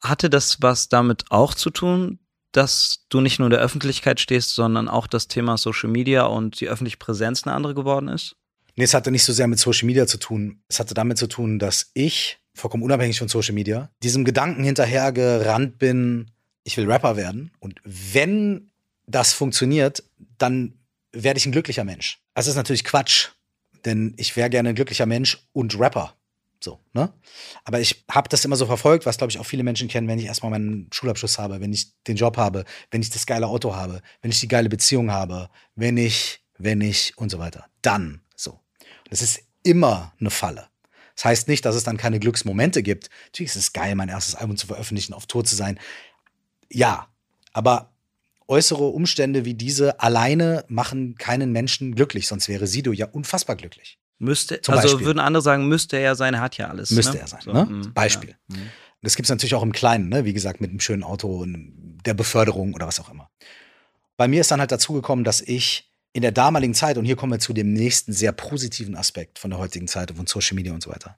Hatte das was damit auch zu tun, dass du nicht nur der Öffentlichkeit stehst, sondern auch das Thema Social Media und die öffentliche Präsenz eine andere geworden ist? Nee, es hatte nicht so sehr mit Social Media zu tun. Es hatte damit zu tun, dass ich, vollkommen unabhängig von Social Media, diesem Gedanken hinterhergerannt bin, ich will Rapper werden. Und wenn das funktioniert, dann werde ich ein glücklicher Mensch. Das ist natürlich Quatsch, denn ich wäre gerne ein glücklicher Mensch und Rapper. So, ne? Aber ich habe das immer so verfolgt, was glaube ich auch viele Menschen kennen, wenn ich erstmal meinen Schulabschluss habe, wenn ich den Job habe, wenn ich das geile Auto habe, wenn ich die geile Beziehung habe, wenn ich, wenn ich und so weiter. Dann so. Und das ist immer eine Falle. Das heißt nicht, dass es dann keine Glücksmomente gibt. Natürlich ist es geil, mein erstes Album zu veröffentlichen, auf Tour zu sein. Ja, aber äußere Umstände wie diese alleine machen keinen Menschen glücklich, sonst wäre Sido ja unfassbar glücklich. Müsste, Zum also Beispiel. würden andere sagen, müsste er sein, er hat ja alles. Müsste ne? er sein, so, ne? Mh, Beispiel. Ja. Mhm. Das gibt es natürlich auch im Kleinen, ne? wie gesagt, mit einem schönen Auto und der Beförderung oder was auch immer. Bei mir ist dann halt dazu gekommen, dass ich in der damaligen Zeit, und hier kommen wir zu dem nächsten sehr positiven Aspekt von der heutigen Zeit, von Social Media und so weiter.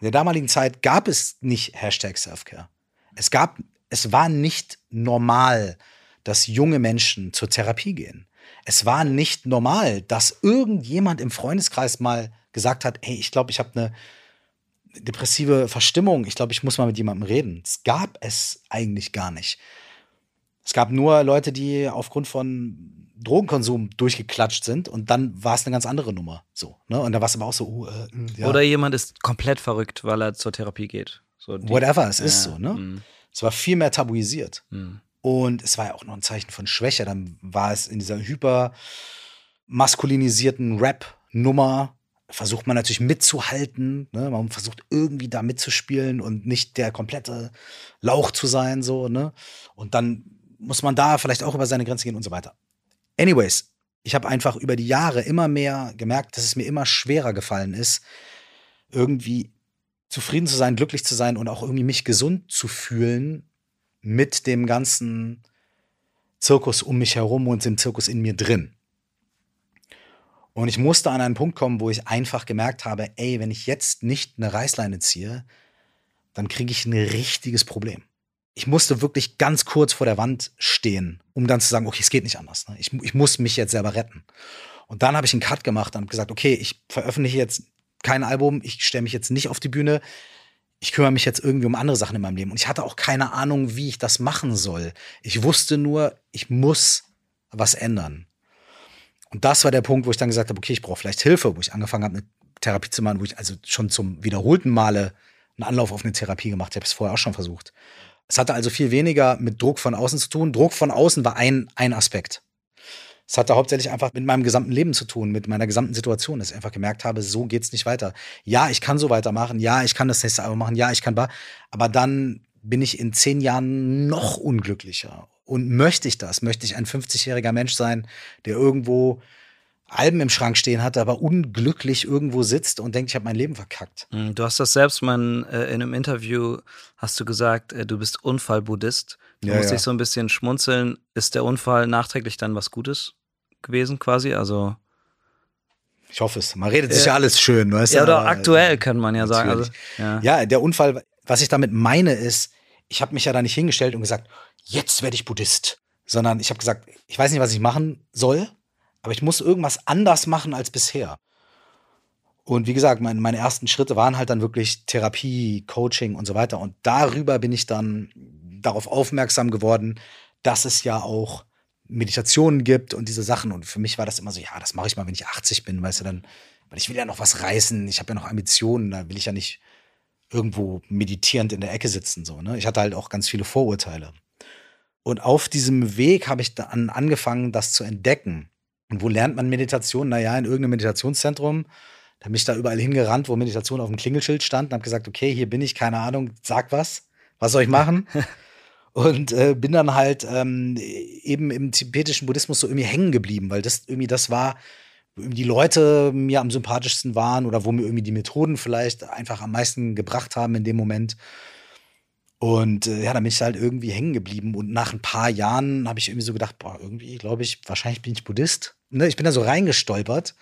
In der damaligen Zeit gab es nicht Hashtag Selfcare. Es gab, es war nicht normal, dass junge Menschen zur Therapie gehen es war nicht normal, dass irgendjemand im Freundeskreis mal gesagt hat, hey, ich glaube, ich habe eine depressive Verstimmung, ich glaube, ich muss mal mit jemandem reden. Es gab es eigentlich gar nicht. Es gab nur Leute, die aufgrund von Drogenkonsum durchgeklatscht sind und dann war es eine ganz andere Nummer. So, ne? Und da war es aber auch so, uh, äh, ja. Oder jemand ist komplett verrückt, weil er zur Therapie geht. So Whatever es ist so, ne? Mm. Es war viel mehr tabuisiert. Mm. Und es war ja auch noch ein Zeichen von Schwäche. Dann war es in dieser hyper maskulinisierten Rap-Nummer, versucht man natürlich mitzuhalten. Ne? Man versucht irgendwie da mitzuspielen und nicht der komplette Lauch zu sein. So, ne? Und dann muss man da vielleicht auch über seine Grenze gehen und so weiter. Anyways, ich habe einfach über die Jahre immer mehr gemerkt, dass es mir immer schwerer gefallen ist, irgendwie zufrieden zu sein, glücklich zu sein und auch irgendwie mich gesund zu fühlen mit dem ganzen Zirkus um mich herum und dem Zirkus in mir drin. Und ich musste an einen Punkt kommen, wo ich einfach gemerkt habe, ey, wenn ich jetzt nicht eine Reißleine ziehe, dann kriege ich ein richtiges Problem. Ich musste wirklich ganz kurz vor der Wand stehen, um dann zu sagen, okay, es geht nicht anders. Ne? Ich, ich muss mich jetzt selber retten. Und dann habe ich einen Cut gemacht und gesagt, okay, ich veröffentliche jetzt kein Album, ich stelle mich jetzt nicht auf die Bühne, ich kümmere mich jetzt irgendwie um andere Sachen in meinem Leben. Und ich hatte auch keine Ahnung, wie ich das machen soll. Ich wusste nur, ich muss was ändern. Und das war der Punkt, wo ich dann gesagt habe, okay, ich brauche vielleicht Hilfe, wo ich angefangen habe, eine Therapie zu machen, wo ich also schon zum wiederholten Male einen Anlauf auf eine Therapie gemacht habe. Ich habe es vorher auch schon versucht. Es hatte also viel weniger mit Druck von außen zu tun. Druck von außen war ein, ein Aspekt. Es hatte hauptsächlich einfach mit meinem gesamten Leben zu tun, mit meiner gesamten Situation, dass ich einfach gemerkt habe, so geht's nicht weiter. Ja, ich kann so weitermachen, ja, ich kann das nächste Album machen, ja, ich kann bar, aber dann bin ich in zehn Jahren noch unglücklicher. Und möchte ich das? Möchte ich ein 50-jähriger Mensch sein, der irgendwo Alben im Schrank stehen hat, aber unglücklich irgendwo sitzt und denkt, ich habe mein Leben verkackt. Hm, du hast das selbst mal in, äh, in einem Interview, hast du gesagt, äh, du bist Unfallbuddhist. Da ja, musste ja. ich so ein bisschen schmunzeln. Ist der Unfall nachträglich dann was Gutes gewesen quasi? Also ich hoffe es. Man redet sich ja alles schön. Weißt ja, oder aktuell kann man ja sagen. Also, ja. ja, der Unfall, was ich damit meine, ist, ich habe mich ja da nicht hingestellt und gesagt, jetzt werde ich Buddhist. Sondern ich habe gesagt, ich weiß nicht, was ich machen soll, aber ich muss irgendwas anders machen als bisher. Und wie gesagt, mein, meine ersten Schritte waren halt dann wirklich Therapie, Coaching und so weiter. Und darüber bin ich dann darauf aufmerksam geworden, dass es ja auch Meditationen gibt und diese Sachen. Und für mich war das immer so, ja, das mache ich mal, wenn ich 80 bin, weißt du, dann, weil ich will ja noch was reißen, ich habe ja noch Ambitionen, da will ich ja nicht irgendwo meditierend in der Ecke sitzen. So, ne? Ich hatte halt auch ganz viele Vorurteile. Und auf diesem Weg habe ich dann angefangen, das zu entdecken. Und wo lernt man Meditation? Naja, in irgendeinem Meditationszentrum. Da bin ich da überall hingerannt, wo Meditation auf dem Klingelschild stand und habe gesagt, okay, hier bin ich, keine Ahnung, sag was. Was soll ich machen? Und äh, bin dann halt ähm, eben im tibetischen Buddhismus so irgendwie hängen geblieben, weil das irgendwie das war, wo die Leute mir am sympathischsten waren oder wo mir irgendwie die Methoden vielleicht einfach am meisten gebracht haben in dem Moment. Und äh, ja, dann bin ich halt irgendwie hängen geblieben. Und nach ein paar Jahren habe ich irgendwie so gedacht, boah, irgendwie glaube ich, wahrscheinlich bin ich Buddhist. Ne? Ich bin da so reingestolpert.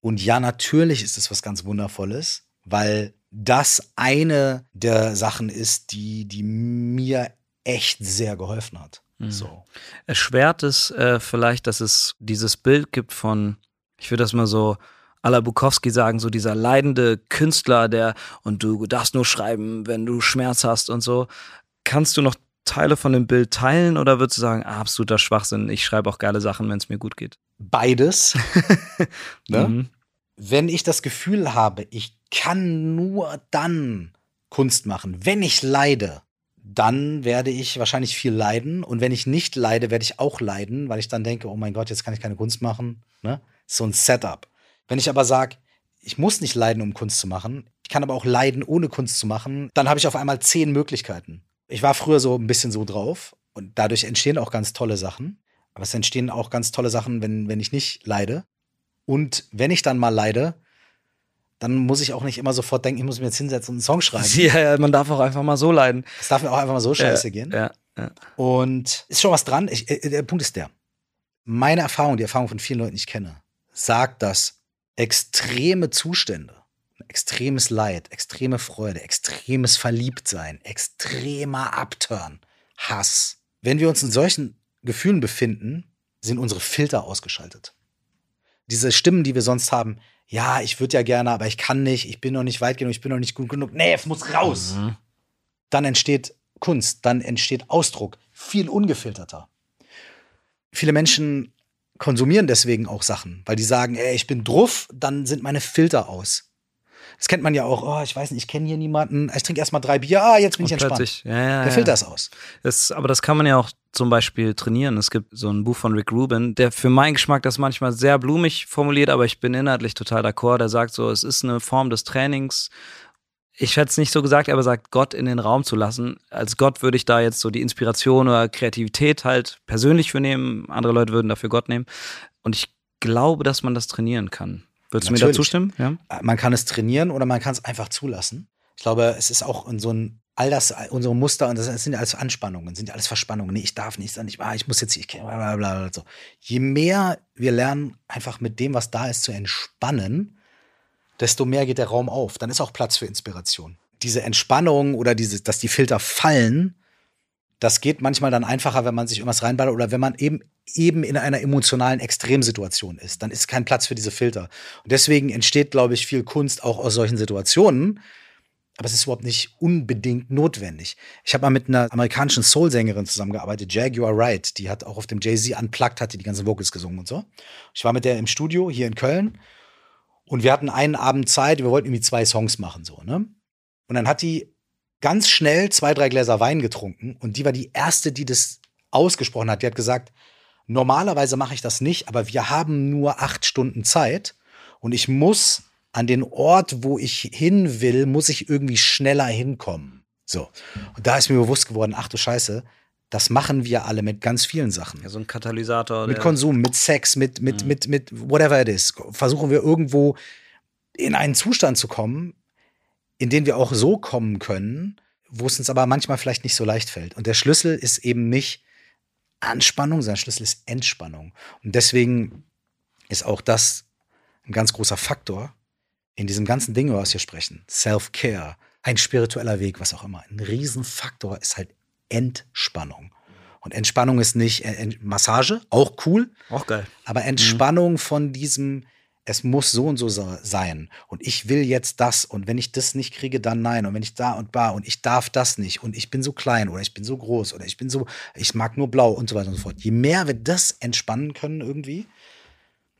Und ja, natürlich ist das was ganz Wundervolles, weil das eine der Sachen ist, die, die mir echt sehr geholfen hat. Mhm. So. Erschwert es äh, vielleicht, dass es dieses Bild gibt von, ich würde das mal so à la Bukowski sagen, so dieser leidende Künstler, der und du darfst nur schreiben, wenn du Schmerz hast und so. Kannst du noch Teile von dem Bild teilen oder würdest du sagen, absoluter Schwachsinn, ich schreibe auch geile Sachen, wenn es mir gut geht? Beides. ne? mhm. Wenn ich das Gefühl habe, ich kann nur dann Kunst machen, wenn ich leide, dann werde ich wahrscheinlich viel leiden. Und wenn ich nicht leide, werde ich auch leiden, weil ich dann denke, oh mein Gott, jetzt kann ich keine Kunst machen. Ne? So ein Setup. Wenn ich aber sage, ich muss nicht leiden, um Kunst zu machen, ich kann aber auch leiden, ohne Kunst zu machen, dann habe ich auf einmal zehn Möglichkeiten. Ich war früher so ein bisschen so drauf und dadurch entstehen auch ganz tolle Sachen. Aber es entstehen auch ganz tolle Sachen, wenn, wenn ich nicht leide. Und wenn ich dann mal leide, dann muss ich auch nicht immer sofort denken, ich muss mir jetzt hinsetzen und einen Song schreiben. Ja, ja man darf auch einfach mal so leiden. Es darf mir auch einfach mal so scheiße ja, gehen. Ja, ja. Und ist schon was dran. Ich, äh, der Punkt ist der. Meine Erfahrung, die Erfahrung von vielen Leuten, die ich kenne, sagt, dass extreme Zustände, extremes Leid, extreme Freude, extremes Verliebtsein, extremer Upturn, Hass, wenn wir uns in solchen Gefühlen befinden, sind unsere Filter ausgeschaltet. Diese Stimmen, die wir sonst haben, ja, ich würde ja gerne, aber ich kann nicht, ich bin noch nicht weit genug, ich bin noch nicht gut genug. Nee, es muss raus. Mhm. Dann entsteht Kunst, dann entsteht Ausdruck, viel ungefilterter. Viele Menschen konsumieren deswegen auch Sachen, weil die sagen, ey, ich bin druff, dann sind meine Filter aus. Das kennt man ja auch, oh, ich weiß nicht, ich kenne hier niemanden, ich trinke erstmal drei Bier, ah, jetzt bin ich entspannt. Ja, ja, Der Filter ist aus. Das, aber das kann man ja auch zum Beispiel trainieren. Es gibt so ein Buch von Rick Rubin, der für meinen Geschmack das manchmal sehr blumig formuliert, aber ich bin inhaltlich total d'accord. Der sagt so, es ist eine Form des Trainings. Ich hätte es nicht so gesagt, aber sagt, Gott in den Raum zu lassen. Als Gott würde ich da jetzt so die Inspiration oder Kreativität halt persönlich für nehmen. Andere Leute würden dafür Gott nehmen. Und ich glaube, dass man das trainieren kann. Würdest Natürlich. du mir dazu stimmen? Ja? Man kann es trainieren oder man kann es einfach zulassen. Ich glaube, es ist auch in so ein all das, unsere Muster, und das sind ja alles Anspannungen, sind ja alles Verspannungen. Nee, ich darf nicht, ich, ah, ich muss jetzt, ich, bla, bla, bla, so. Je mehr wir lernen, einfach mit dem, was da ist, zu entspannen, desto mehr geht der Raum auf. Dann ist auch Platz für Inspiration. Diese Entspannung oder diese, dass die Filter fallen, das geht manchmal dann einfacher, wenn man sich irgendwas reinballert oder wenn man eben eben in einer emotionalen Extremsituation ist. Dann ist kein Platz für diese Filter. Und deswegen entsteht, glaube ich, viel Kunst auch aus solchen Situationen. Aber es ist überhaupt nicht unbedingt notwendig. Ich habe mal mit einer amerikanischen Soul-Sängerin zusammengearbeitet, Jaguar Wright. Die hat auch auf dem Jay-Z Unplugged, hat die, die ganzen Vocals gesungen und so. Ich war mit der im Studio hier in Köln und wir hatten einen Abend Zeit, wir wollten irgendwie zwei Songs machen, so, ne? Und dann hat die ganz schnell zwei, drei Gläser Wein getrunken und die war die erste, die das ausgesprochen hat. Die hat gesagt, normalerweise mache ich das nicht, aber wir haben nur acht Stunden Zeit und ich muss an den Ort, wo ich hin will, muss ich irgendwie schneller hinkommen. So. Und da ist mir bewusst geworden, ach du Scheiße, das machen wir alle mit ganz vielen Sachen. Ja, so ein Katalysator. Mit Konsum, mit Sex, mit, mit, mhm. mit, mit whatever it is. Versuchen wir irgendwo in einen Zustand zu kommen, in den wir auch so kommen können, wo es uns aber manchmal vielleicht nicht so leicht fällt. Und der Schlüssel ist eben nicht Anspannung, sondern Schlüssel ist Entspannung. Und deswegen ist auch das ein ganz großer Faktor in diesem ganzen Ding, über was wir sprechen. Self-Care, ein spiritueller Weg, was auch immer. Ein Riesenfaktor ist halt Entspannung. Und Entspannung ist nicht äh, Massage, auch cool. Auch geil. Aber Entspannung mhm. von diesem, es muss so und so sein und ich will jetzt das und wenn ich das nicht kriege, dann nein und wenn ich da und da und ich darf das nicht und ich bin so klein oder ich bin so groß oder ich bin so, ich mag nur blau und so weiter und so fort. Je mehr wir das entspannen können irgendwie,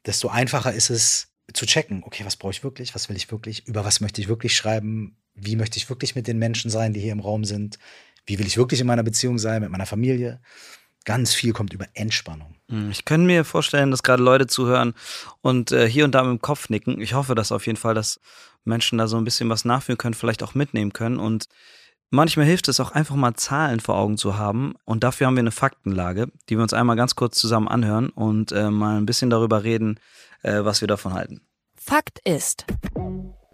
desto einfacher ist es zu checken, okay, was brauche ich wirklich, was will ich wirklich, über was möchte ich wirklich schreiben, wie möchte ich wirklich mit den Menschen sein, die hier im Raum sind, wie will ich wirklich in meiner Beziehung sein, mit meiner Familie. Ganz viel kommt über Entspannung. Hm, ich könnte mir vorstellen, dass gerade Leute zuhören und äh, hier und da mit dem Kopf nicken. Ich hoffe, dass auf jeden Fall, dass Menschen da so ein bisschen was nachführen können, vielleicht auch mitnehmen können. Und Manchmal hilft es auch einfach mal Zahlen vor Augen zu haben und dafür haben wir eine Faktenlage, die wir uns einmal ganz kurz zusammen anhören und äh, mal ein bisschen darüber reden, äh, was wir davon halten. Fakt ist,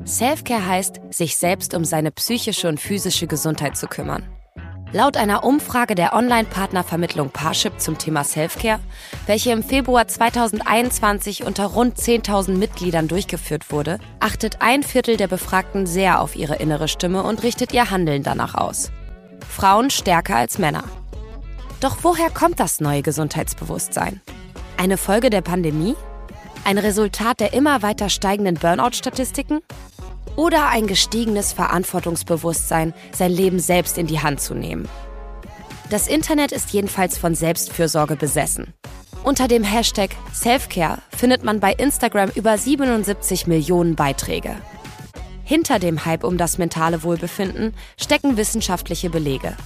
Selfcare heißt, sich selbst um seine psychische und physische Gesundheit zu kümmern. Laut einer Umfrage der Online-Partnervermittlung Parship zum Thema Selfcare, welche im Februar 2021 unter rund 10.000 Mitgliedern durchgeführt wurde, achtet ein Viertel der Befragten sehr auf ihre innere Stimme und richtet ihr Handeln danach aus. Frauen stärker als Männer. Doch woher kommt das neue Gesundheitsbewusstsein? Eine Folge der Pandemie? Ein Resultat der immer weiter steigenden Burnout-Statistiken? oder ein gestiegenes Verantwortungsbewusstsein, sein Leben selbst in die Hand zu nehmen. Das Internet ist jedenfalls von Selbstfürsorge besessen. Unter dem Hashtag Selfcare findet man bei Instagram über 77 Millionen Beiträge. Hinter dem Hype um das mentale Wohlbefinden stecken wissenschaftliche Belege.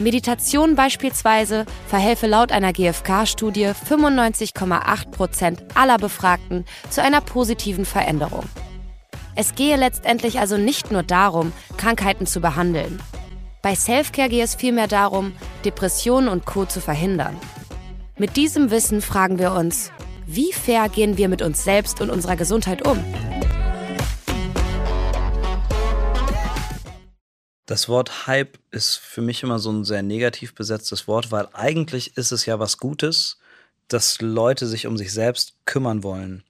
Meditation beispielsweise verhelfe laut einer GfK-Studie 95,8 Prozent aller Befragten zu einer positiven Veränderung. Es gehe letztendlich also nicht nur darum, Krankheiten zu behandeln. Bei Selfcare gehe es vielmehr darum, Depressionen und Co. zu verhindern. Mit diesem Wissen fragen wir uns, wie fair gehen wir mit uns selbst und unserer Gesundheit um? Das Wort Hype ist für mich immer so ein sehr negativ besetztes Wort, weil eigentlich ist es ja was Gutes, dass Leute sich um sich selbst kümmern wollen.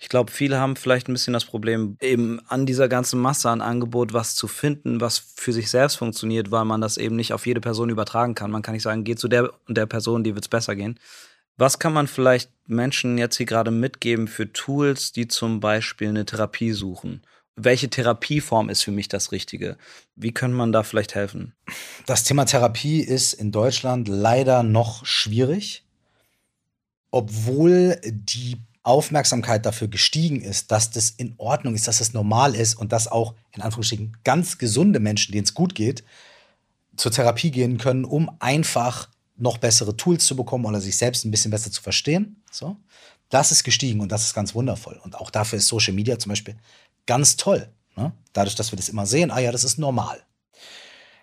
Ich glaube, viele haben vielleicht ein bisschen das Problem, eben an dieser ganzen Masse an Angebot was zu finden, was für sich selbst funktioniert, weil man das eben nicht auf jede Person übertragen kann. Man kann nicht sagen, geh zu der und der Person, die wird es besser gehen. Was kann man vielleicht Menschen jetzt hier gerade mitgeben für Tools, die zum Beispiel eine Therapie suchen? Welche Therapieform ist für mich das Richtige? Wie kann man da vielleicht helfen? Das Thema Therapie ist in Deutschland leider noch schwierig, obwohl die Aufmerksamkeit dafür gestiegen ist, dass das in Ordnung ist, dass das normal ist und dass auch in Anführungsstrichen ganz gesunde Menschen, denen es gut geht, zur Therapie gehen können, um einfach noch bessere Tools zu bekommen oder sich selbst ein bisschen besser zu verstehen. So. Das ist gestiegen und das ist ganz wundervoll. Und auch dafür ist Social Media zum Beispiel ganz toll. Ne? Dadurch, dass wir das immer sehen, ah ja, das ist normal.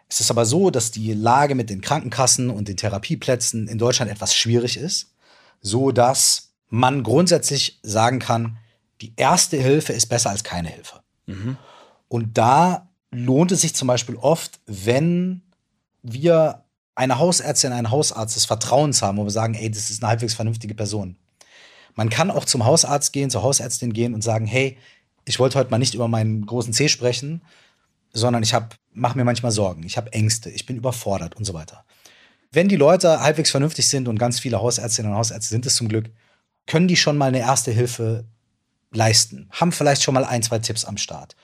Es ist aber so, dass die Lage mit den Krankenkassen und den Therapieplätzen in Deutschland etwas schwierig ist, so dass man grundsätzlich sagen kann, die erste Hilfe ist besser als keine Hilfe. Mhm. Und da lohnt es sich zum Beispiel oft, wenn wir eine Hausärztin, einen Hausarzt des Vertrauens haben, wo wir sagen, ey, das ist eine halbwegs vernünftige Person. Man kann auch zum Hausarzt gehen, zur Hausärztin gehen und sagen, hey, ich wollte heute mal nicht über meinen großen C sprechen, sondern ich mache mir manchmal Sorgen, ich habe Ängste, ich bin überfordert und so weiter. Wenn die Leute halbwegs vernünftig sind und ganz viele Hausärztinnen und Hausärzte sind es zum Glück, können die schon mal eine erste Hilfe leisten, haben vielleicht schon mal ein, zwei Tipps am Start,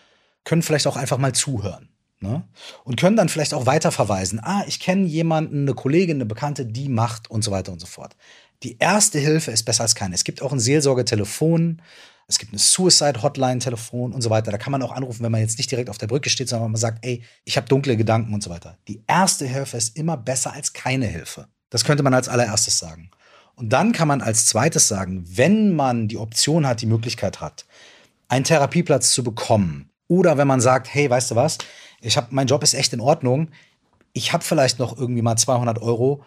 können vielleicht auch einfach mal zuhören. Ne? Und können dann vielleicht auch weiterverweisen. Ah, ich kenne jemanden, eine Kollegin, eine Bekannte, die macht und so weiter und so fort. Die erste Hilfe ist besser als keine. Es gibt auch ein Seelsorgetelefon, es gibt eine Suicide-Hotline-Telefon und so weiter. Da kann man auch anrufen, wenn man jetzt nicht direkt auf der Brücke steht, sondern man sagt, ey, ich habe dunkle Gedanken und so weiter. Die erste Hilfe ist immer besser als keine Hilfe. Das könnte man als allererstes sagen. Und dann kann man als zweites sagen, wenn man die Option hat, die Möglichkeit hat, einen Therapieplatz zu bekommen, oder wenn man sagt, hey, weißt du was, ich habe, mein Job ist echt in Ordnung, ich habe vielleicht noch irgendwie mal 200 Euro,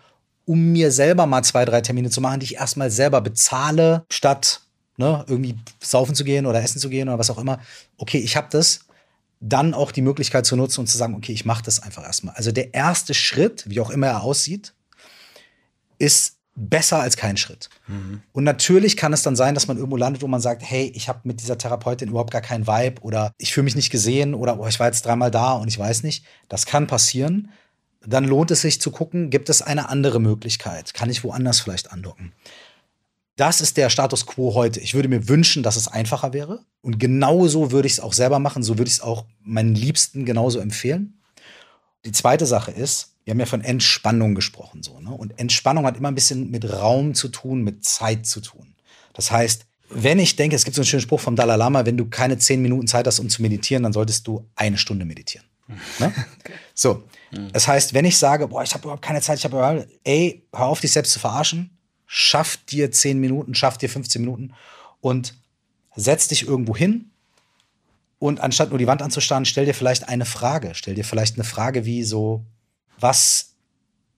um mir selber mal zwei, drei Termine zu machen, die ich erstmal selber bezahle, statt ne, irgendwie saufen zu gehen oder essen zu gehen oder was auch immer. Okay, ich habe das. Dann auch die Möglichkeit zu nutzen und zu sagen, okay, ich mache das einfach erstmal. Also der erste Schritt, wie auch immer er aussieht, ist besser als kein Schritt. Mhm. Und natürlich kann es dann sein, dass man irgendwo landet, wo man sagt, hey, ich habe mit dieser Therapeutin überhaupt gar keinen Vibe oder ich fühle mich nicht gesehen oder oh, ich war jetzt dreimal da und ich weiß nicht. Das kann passieren. Dann lohnt es sich zu gucken, gibt es eine andere Möglichkeit? Kann ich woanders vielleicht andocken? Das ist der Status quo heute. Ich würde mir wünschen, dass es einfacher wäre. Und genauso würde ich es auch selber machen. So würde ich es auch meinen Liebsten genauso empfehlen. Die zweite Sache ist, wir haben ja von Entspannung gesprochen, so, ne? Und Entspannung hat immer ein bisschen mit Raum zu tun, mit Zeit zu tun. Das heißt, wenn ich denke, es gibt so einen schönen Spruch vom Dalai Lama, wenn du keine zehn Minuten Zeit hast, um zu meditieren, dann solltest du eine Stunde meditieren. Ne? So. Das heißt, wenn ich sage, boah, ich habe überhaupt keine Zeit, ich habe überhaupt, ey, hör auf, dich selbst zu verarschen, schaff dir zehn Minuten, schaff dir 15 Minuten und setz dich irgendwo hin Und anstatt nur die Wand anzustarren, stell dir vielleicht eine Frage. Stell dir vielleicht eine Frage wie so, was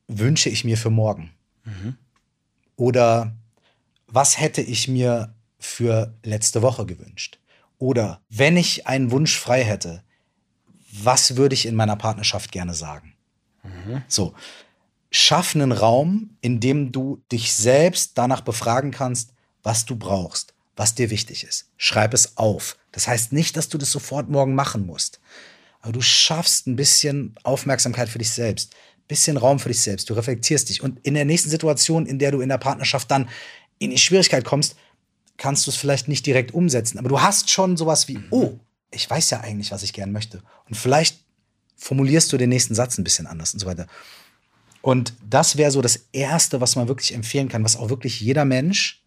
wünsche ich mir für morgen? Mhm. Oder was hätte ich mir für letzte Woche gewünscht? Oder wenn ich einen Wunsch frei hätte, was würde ich in meiner Partnerschaft gerne sagen? Mhm. So, schaff einen Raum, in dem du dich selbst danach befragen kannst, was du brauchst, was dir wichtig ist. Schreib es auf. Das heißt nicht, dass du das sofort morgen machen musst. Aber du schaffst ein bisschen Aufmerksamkeit für dich selbst, ein bisschen Raum für dich selbst. Du reflektierst dich. Und in der nächsten Situation, in der du in der Partnerschaft dann in die Schwierigkeit kommst, kannst du es vielleicht nicht direkt umsetzen. Aber du hast schon sowas wie, oh, ich weiß ja eigentlich, was ich gern möchte. Und vielleicht formulierst du den nächsten Satz ein bisschen anders und so weiter. Und das wäre so das Erste, was man wirklich empfehlen kann, was auch wirklich jeder Mensch,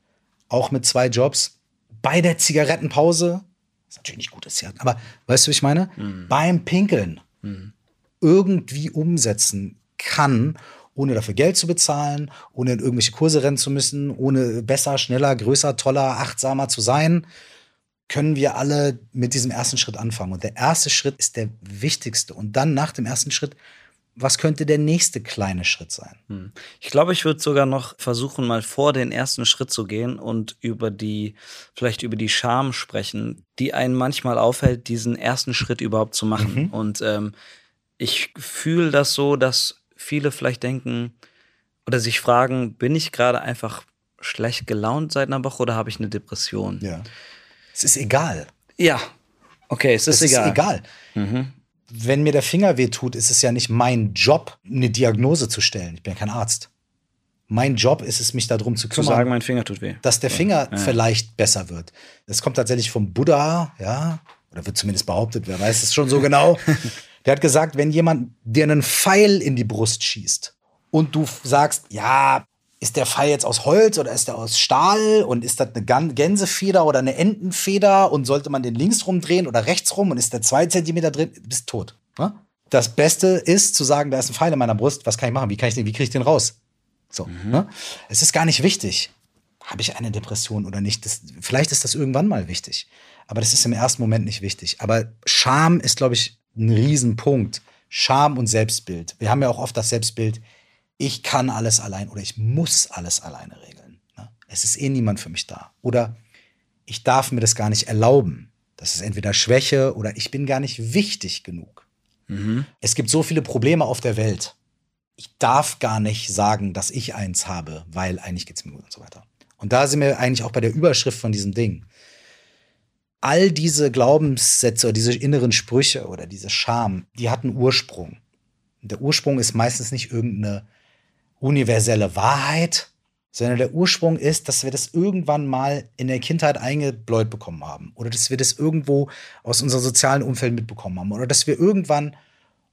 auch mit zwei Jobs, bei der Zigarettenpause ist natürlich nicht gut, ist ja, aber weißt du, wie ich meine? Mhm. Beim Pinkeln mhm. irgendwie umsetzen kann, ohne dafür Geld zu bezahlen, ohne in irgendwelche Kurse rennen zu müssen, ohne besser, schneller, größer, toller, achtsamer zu sein, können wir alle mit diesem ersten Schritt anfangen. Und der erste Schritt ist der wichtigste. Und dann nach dem ersten Schritt was könnte der nächste kleine Schritt sein? Hm. Ich glaube, ich würde sogar noch versuchen, mal vor den ersten Schritt zu gehen und über die, vielleicht über die Scham sprechen, die einen manchmal aufhält, diesen ersten Schritt überhaupt zu machen. Mhm. Und ähm, ich fühle das so, dass viele vielleicht denken oder sich fragen, bin ich gerade einfach schlecht gelaunt seit einer Woche oder habe ich eine Depression? Ja. Es ist egal. Ja. Okay, es ist es egal. Ist egal. Mhm wenn mir der Finger wehtut, ist es ja nicht mein Job, eine Diagnose zu stellen. Ich bin ja kein Arzt. Mein Job ist es, mich darum zu kümmern. Zu sagen, mein Finger tut weh. Dass der Finger ja. vielleicht besser wird. Das kommt tatsächlich vom Buddha, ja, oder wird zumindest behauptet, wer weiß es schon so genau. der hat gesagt, wenn jemand dir einen Pfeil in die Brust schießt und du sagst, ja, ist der Pfeil jetzt aus Holz oder ist der aus Stahl und ist das eine Gänsefeder oder eine Entenfeder und sollte man den links rumdrehen oder rechts rum und ist der zwei Zentimeter drin, bist tot. Ne? Das Beste ist zu sagen, da ist ein Pfeil in meiner Brust, was kann ich machen? Wie kann ich den, wie kriege ich den raus? So, mhm. ne? Es ist gar nicht wichtig, habe ich eine Depression oder nicht. Das, vielleicht ist das irgendwann mal wichtig, aber das ist im ersten Moment nicht wichtig. Aber Scham ist, glaube ich, ein Riesenpunkt. Scham und Selbstbild. Wir haben ja auch oft das Selbstbild, ich kann alles allein oder ich muss alles alleine regeln. Ne? Es ist eh niemand für mich da. Oder ich darf mir das gar nicht erlauben. Das ist entweder Schwäche oder ich bin gar nicht wichtig genug. Mhm. Es gibt so viele Probleme auf der Welt. Ich darf gar nicht sagen, dass ich eins habe, weil eigentlich geht's mir gut und so weiter. Und da sind wir eigentlich auch bei der Überschrift von diesem Ding. All diese Glaubenssätze oder diese inneren Sprüche oder diese Scham, die hatten Ursprung. Der Ursprung ist meistens nicht irgendeine universelle Wahrheit, sondern der Ursprung ist, dass wir das irgendwann mal in der Kindheit eingebläut bekommen haben oder dass wir das irgendwo aus unserem sozialen Umfeld mitbekommen haben oder dass wir irgendwann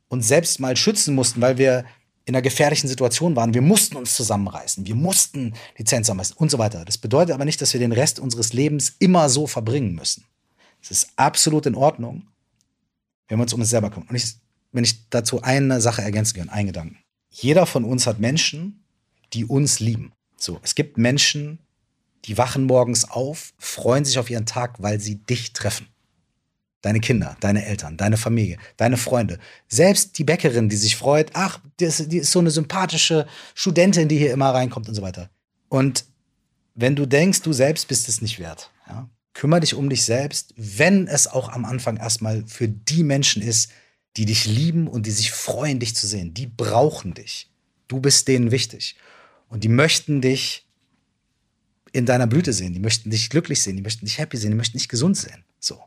uns selbst mal schützen mussten, weil wir in einer gefährlichen Situation waren. Wir mussten uns zusammenreißen, wir mussten Zähne zusammenreißen und so weiter. Das bedeutet aber nicht, dass wir den Rest unseres Lebens immer so verbringen müssen. Es ist absolut in Ordnung, wenn wir uns um uns selber kümmern. Und ich, wenn ich dazu eine Sache ergänzen kann, einen Gedanken jeder von uns hat Menschen, die uns lieben. So, es gibt Menschen, die wachen morgens auf, freuen sich auf ihren Tag, weil sie dich treffen. Deine Kinder, deine Eltern, deine Familie, deine Freunde. Selbst die Bäckerin, die sich freut, ach, die ist, die ist so eine sympathische Studentin, die hier immer reinkommt und so weiter. Und wenn du denkst, du selbst bist es nicht wert, ja, kümmere dich um dich selbst, wenn es auch am Anfang erstmal für die Menschen ist, die dich lieben und die sich freuen, dich zu sehen. Die brauchen dich. Du bist denen wichtig. Und die möchten dich in deiner Blüte sehen. Die möchten dich glücklich sehen. Die möchten dich happy sehen. Die möchten dich gesund sehen. So.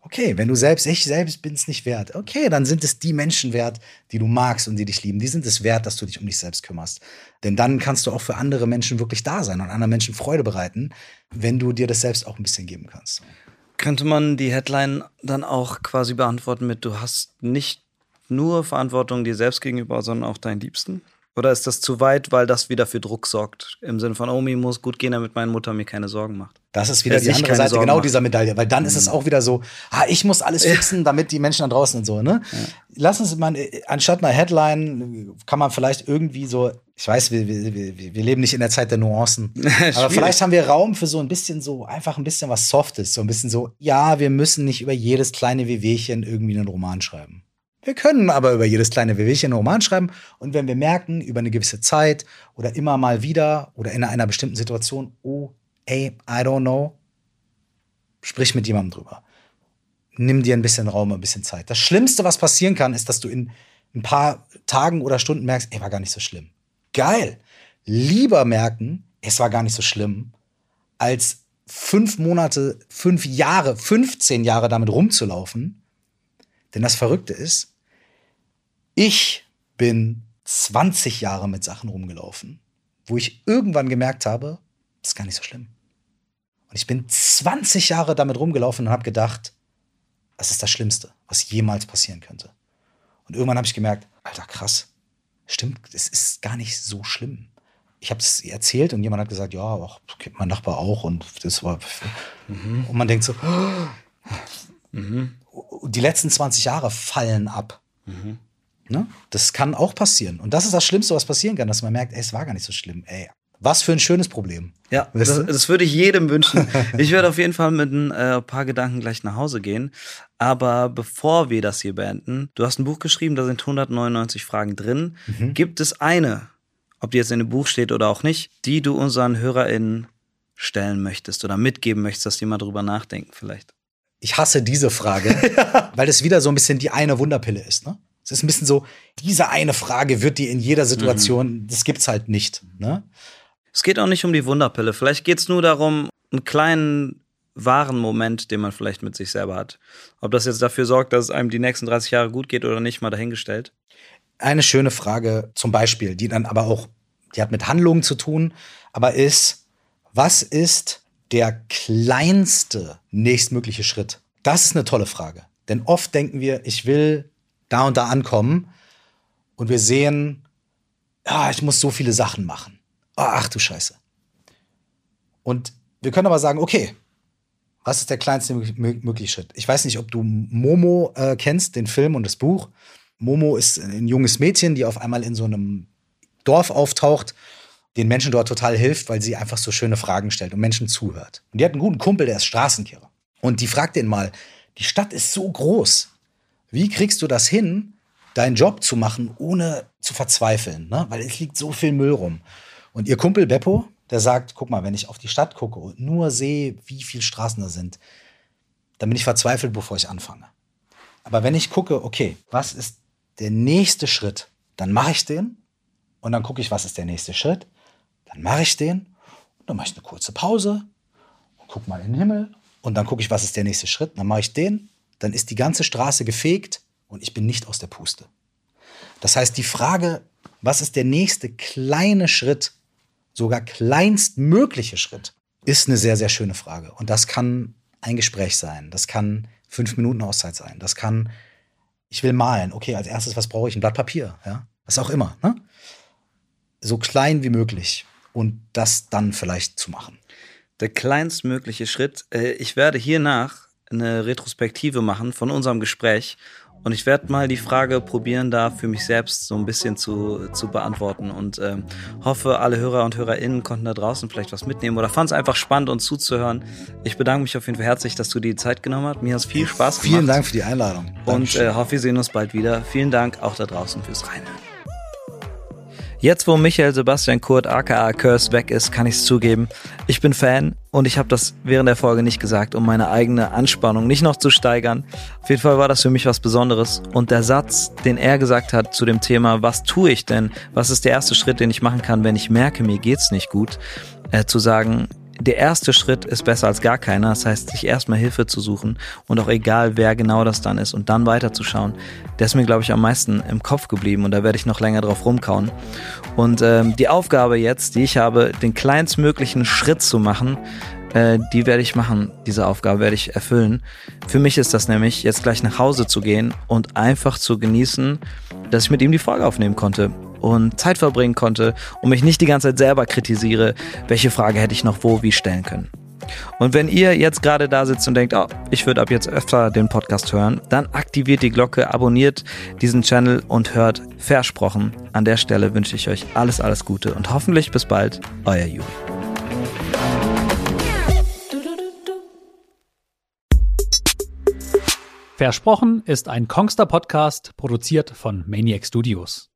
Okay, wenn du selbst, ich selbst bin es nicht wert. Okay, dann sind es die Menschen wert, die du magst und die dich lieben. Die sind es wert, dass du dich um dich selbst kümmerst. Denn dann kannst du auch für andere Menschen wirklich da sein und anderen Menschen Freude bereiten, wenn du dir das selbst auch ein bisschen geben kannst. Könnte man die Headline dann auch quasi beantworten mit, du hast nicht nur Verantwortung dir selbst gegenüber, sondern auch deinen Liebsten? Oder ist das zu weit, weil das wieder für Druck sorgt? Im Sinne von, oh, mir muss gut gehen, damit meine Mutter mir keine Sorgen macht. Das ist wieder die andere Seite Sorgen genau macht. dieser Medaille, weil dann mhm. ist es mhm. auch wieder so, ah, ich muss alles fixen, damit die Menschen da draußen und so, ne? Ja. Lass uns mal, anstatt einer Headline, kann man vielleicht irgendwie so, ich weiß, wir, wir, wir, wir leben nicht in der Zeit der Nuancen, aber vielleicht haben wir Raum für so ein bisschen so, einfach ein bisschen was Softes, so ein bisschen so, ja, wir müssen nicht über jedes kleine Wehwehchen irgendwie einen Roman schreiben. Wir können aber über jedes kleine Wehwehchen einen Roman schreiben. Und wenn wir merken, über eine gewisse Zeit oder immer mal wieder oder in einer bestimmten Situation, oh, ey, I don't know, sprich mit jemandem drüber. Nimm dir ein bisschen Raum, ein bisschen Zeit. Das Schlimmste, was passieren kann, ist, dass du in ein paar Tagen oder Stunden merkst, ey, war gar nicht so schlimm. Geil. Lieber merken, es war gar nicht so schlimm, als fünf Monate, fünf Jahre, 15 Jahre damit rumzulaufen. Denn das Verrückte ist, ich bin 20 Jahre mit Sachen rumgelaufen, wo ich irgendwann gemerkt habe, das ist gar nicht so schlimm. Und ich bin 20 Jahre damit rumgelaufen und habe gedacht, das ist das Schlimmste, was jemals passieren könnte. Und irgendwann habe ich gemerkt, alter krass, stimmt, es ist gar nicht so schlimm. Ich habe es erzählt und jemand hat gesagt, ja, auch, mein Nachbar auch und das war mhm. und man denkt so, mhm. die letzten 20 Jahre fallen ab. Mhm. Ne? Das kann auch passieren. Und das ist das Schlimmste, was passieren kann, dass man merkt, ey, es war gar nicht so schlimm. Ey, was für ein schönes Problem. Ja, das, das, würde ich jedem wünschen. ich werde auf jeden Fall mit ein äh, paar Gedanken gleich nach Hause gehen. Aber bevor wir das hier beenden, du hast ein Buch geschrieben, da sind 199 Fragen drin. Mhm. Gibt es eine, ob die jetzt in dem Buch steht oder auch nicht, die du unseren HörerInnen stellen möchtest oder mitgeben möchtest, dass die mal drüber nachdenken vielleicht? Ich hasse diese Frage, weil es wieder so ein bisschen die eine Wunderpille ist. Ne? Es ist ein bisschen so, diese eine Frage wird dir in jeder Situation, mhm. das gibt's halt nicht. Ne? Es geht auch nicht um die Wunderpille. Vielleicht geht es nur darum, einen kleinen wahren Moment, den man vielleicht mit sich selber hat. Ob das jetzt dafür sorgt, dass es einem die nächsten 30 Jahre gut geht oder nicht, mal dahingestellt. Eine schöne Frage zum Beispiel, die dann aber auch, die hat mit Handlungen zu tun, aber ist, was ist der kleinste nächstmögliche Schritt? Das ist eine tolle Frage. Denn oft denken wir, ich will da und da ankommen und wir sehen, ja, ich muss so viele Sachen machen. Ach du Scheiße. Und wir können aber sagen, okay, was ist der kleinste mögliche Schritt? Ich weiß nicht, ob du Momo äh, kennst, den Film und das Buch. Momo ist ein junges Mädchen, die auf einmal in so einem Dorf auftaucht, den Menschen dort total hilft, weil sie einfach so schöne Fragen stellt und Menschen zuhört. Und die hat einen guten Kumpel, der ist Straßenkehrer. Und die fragt den mal, die Stadt ist so groß. Wie kriegst du das hin, deinen Job zu machen, ohne zu verzweifeln? Ne? Weil es liegt so viel Müll rum. Und ihr Kumpel Beppo, der sagt, guck mal, wenn ich auf die Stadt gucke und nur sehe, wie viele Straßen da sind, dann bin ich verzweifelt, bevor ich anfange. Aber wenn ich gucke, okay, was ist der nächste Schritt, dann mache ich den und dann gucke ich, was ist der nächste Schritt, dann mache ich den und dann mache ich eine kurze Pause und gucke mal in den Himmel und dann gucke ich, was ist der nächste Schritt, dann mache ich den dann ist die ganze Straße gefegt und ich bin nicht aus der Puste. Das heißt, die Frage, was ist der nächste kleine Schritt, sogar kleinstmögliche Schritt, ist eine sehr, sehr schöne Frage. Und das kann ein Gespräch sein, das kann fünf Minuten Auszeit sein, das kann, ich will malen, okay, als erstes, was brauche ich? Ein Blatt Papier, ja, was auch immer, ne? So klein wie möglich und das dann vielleicht zu machen. Der kleinstmögliche Schritt. Äh, ich werde hiernach eine Retrospektive machen von unserem Gespräch. Und ich werde mal die Frage probieren, da für mich selbst so ein bisschen zu, zu beantworten. Und ähm, hoffe, alle Hörer und HörerInnen konnten da draußen vielleicht was mitnehmen oder fanden es einfach spannend, uns zuzuhören. Ich bedanke mich auf jeden Fall herzlich, dass du dir die Zeit genommen hast. Mir hat es viel Spaß gemacht. Vielen Dank für die Einladung. Und äh, hoffe, wir sehen uns bald wieder. Vielen Dank auch da draußen fürs Reinhören. Jetzt, wo Michael Sebastian Kurt aka Curse weg ist, kann ich es zugeben. Ich bin Fan und ich habe das während der Folge nicht gesagt, um meine eigene Anspannung nicht noch zu steigern. Auf jeden Fall war das für mich was Besonderes. Und der Satz, den er gesagt hat zu dem Thema, was tue ich denn? Was ist der erste Schritt, den ich machen kann, wenn ich merke, mir geht's nicht gut? Äh, zu sagen, der erste Schritt ist besser als gar keiner. Das heißt, sich erstmal Hilfe zu suchen und auch egal, wer genau das dann ist und dann weiterzuschauen. Der ist mir, glaube ich, am meisten im Kopf geblieben und da werde ich noch länger drauf rumkauen. Und ähm, die Aufgabe jetzt, die ich habe, den kleinstmöglichen Schritt zu machen, äh, die werde ich machen. Diese Aufgabe werde ich erfüllen. Für mich ist das nämlich, jetzt gleich nach Hause zu gehen und einfach zu genießen, dass ich mit ihm die Folge aufnehmen konnte und Zeit verbringen konnte und mich nicht die ganze Zeit selber kritisiere, welche Frage hätte ich noch wo wie stellen können. Und wenn ihr jetzt gerade da sitzt und denkt, oh, ich würde ab jetzt öfter den Podcast hören, dann aktiviert die Glocke, abonniert diesen Channel und hört versprochen. An der Stelle wünsche ich euch alles, alles Gute und hoffentlich bis bald, euer Juri. Versprochen ist ein Kongster Podcast, produziert von Maniac Studios.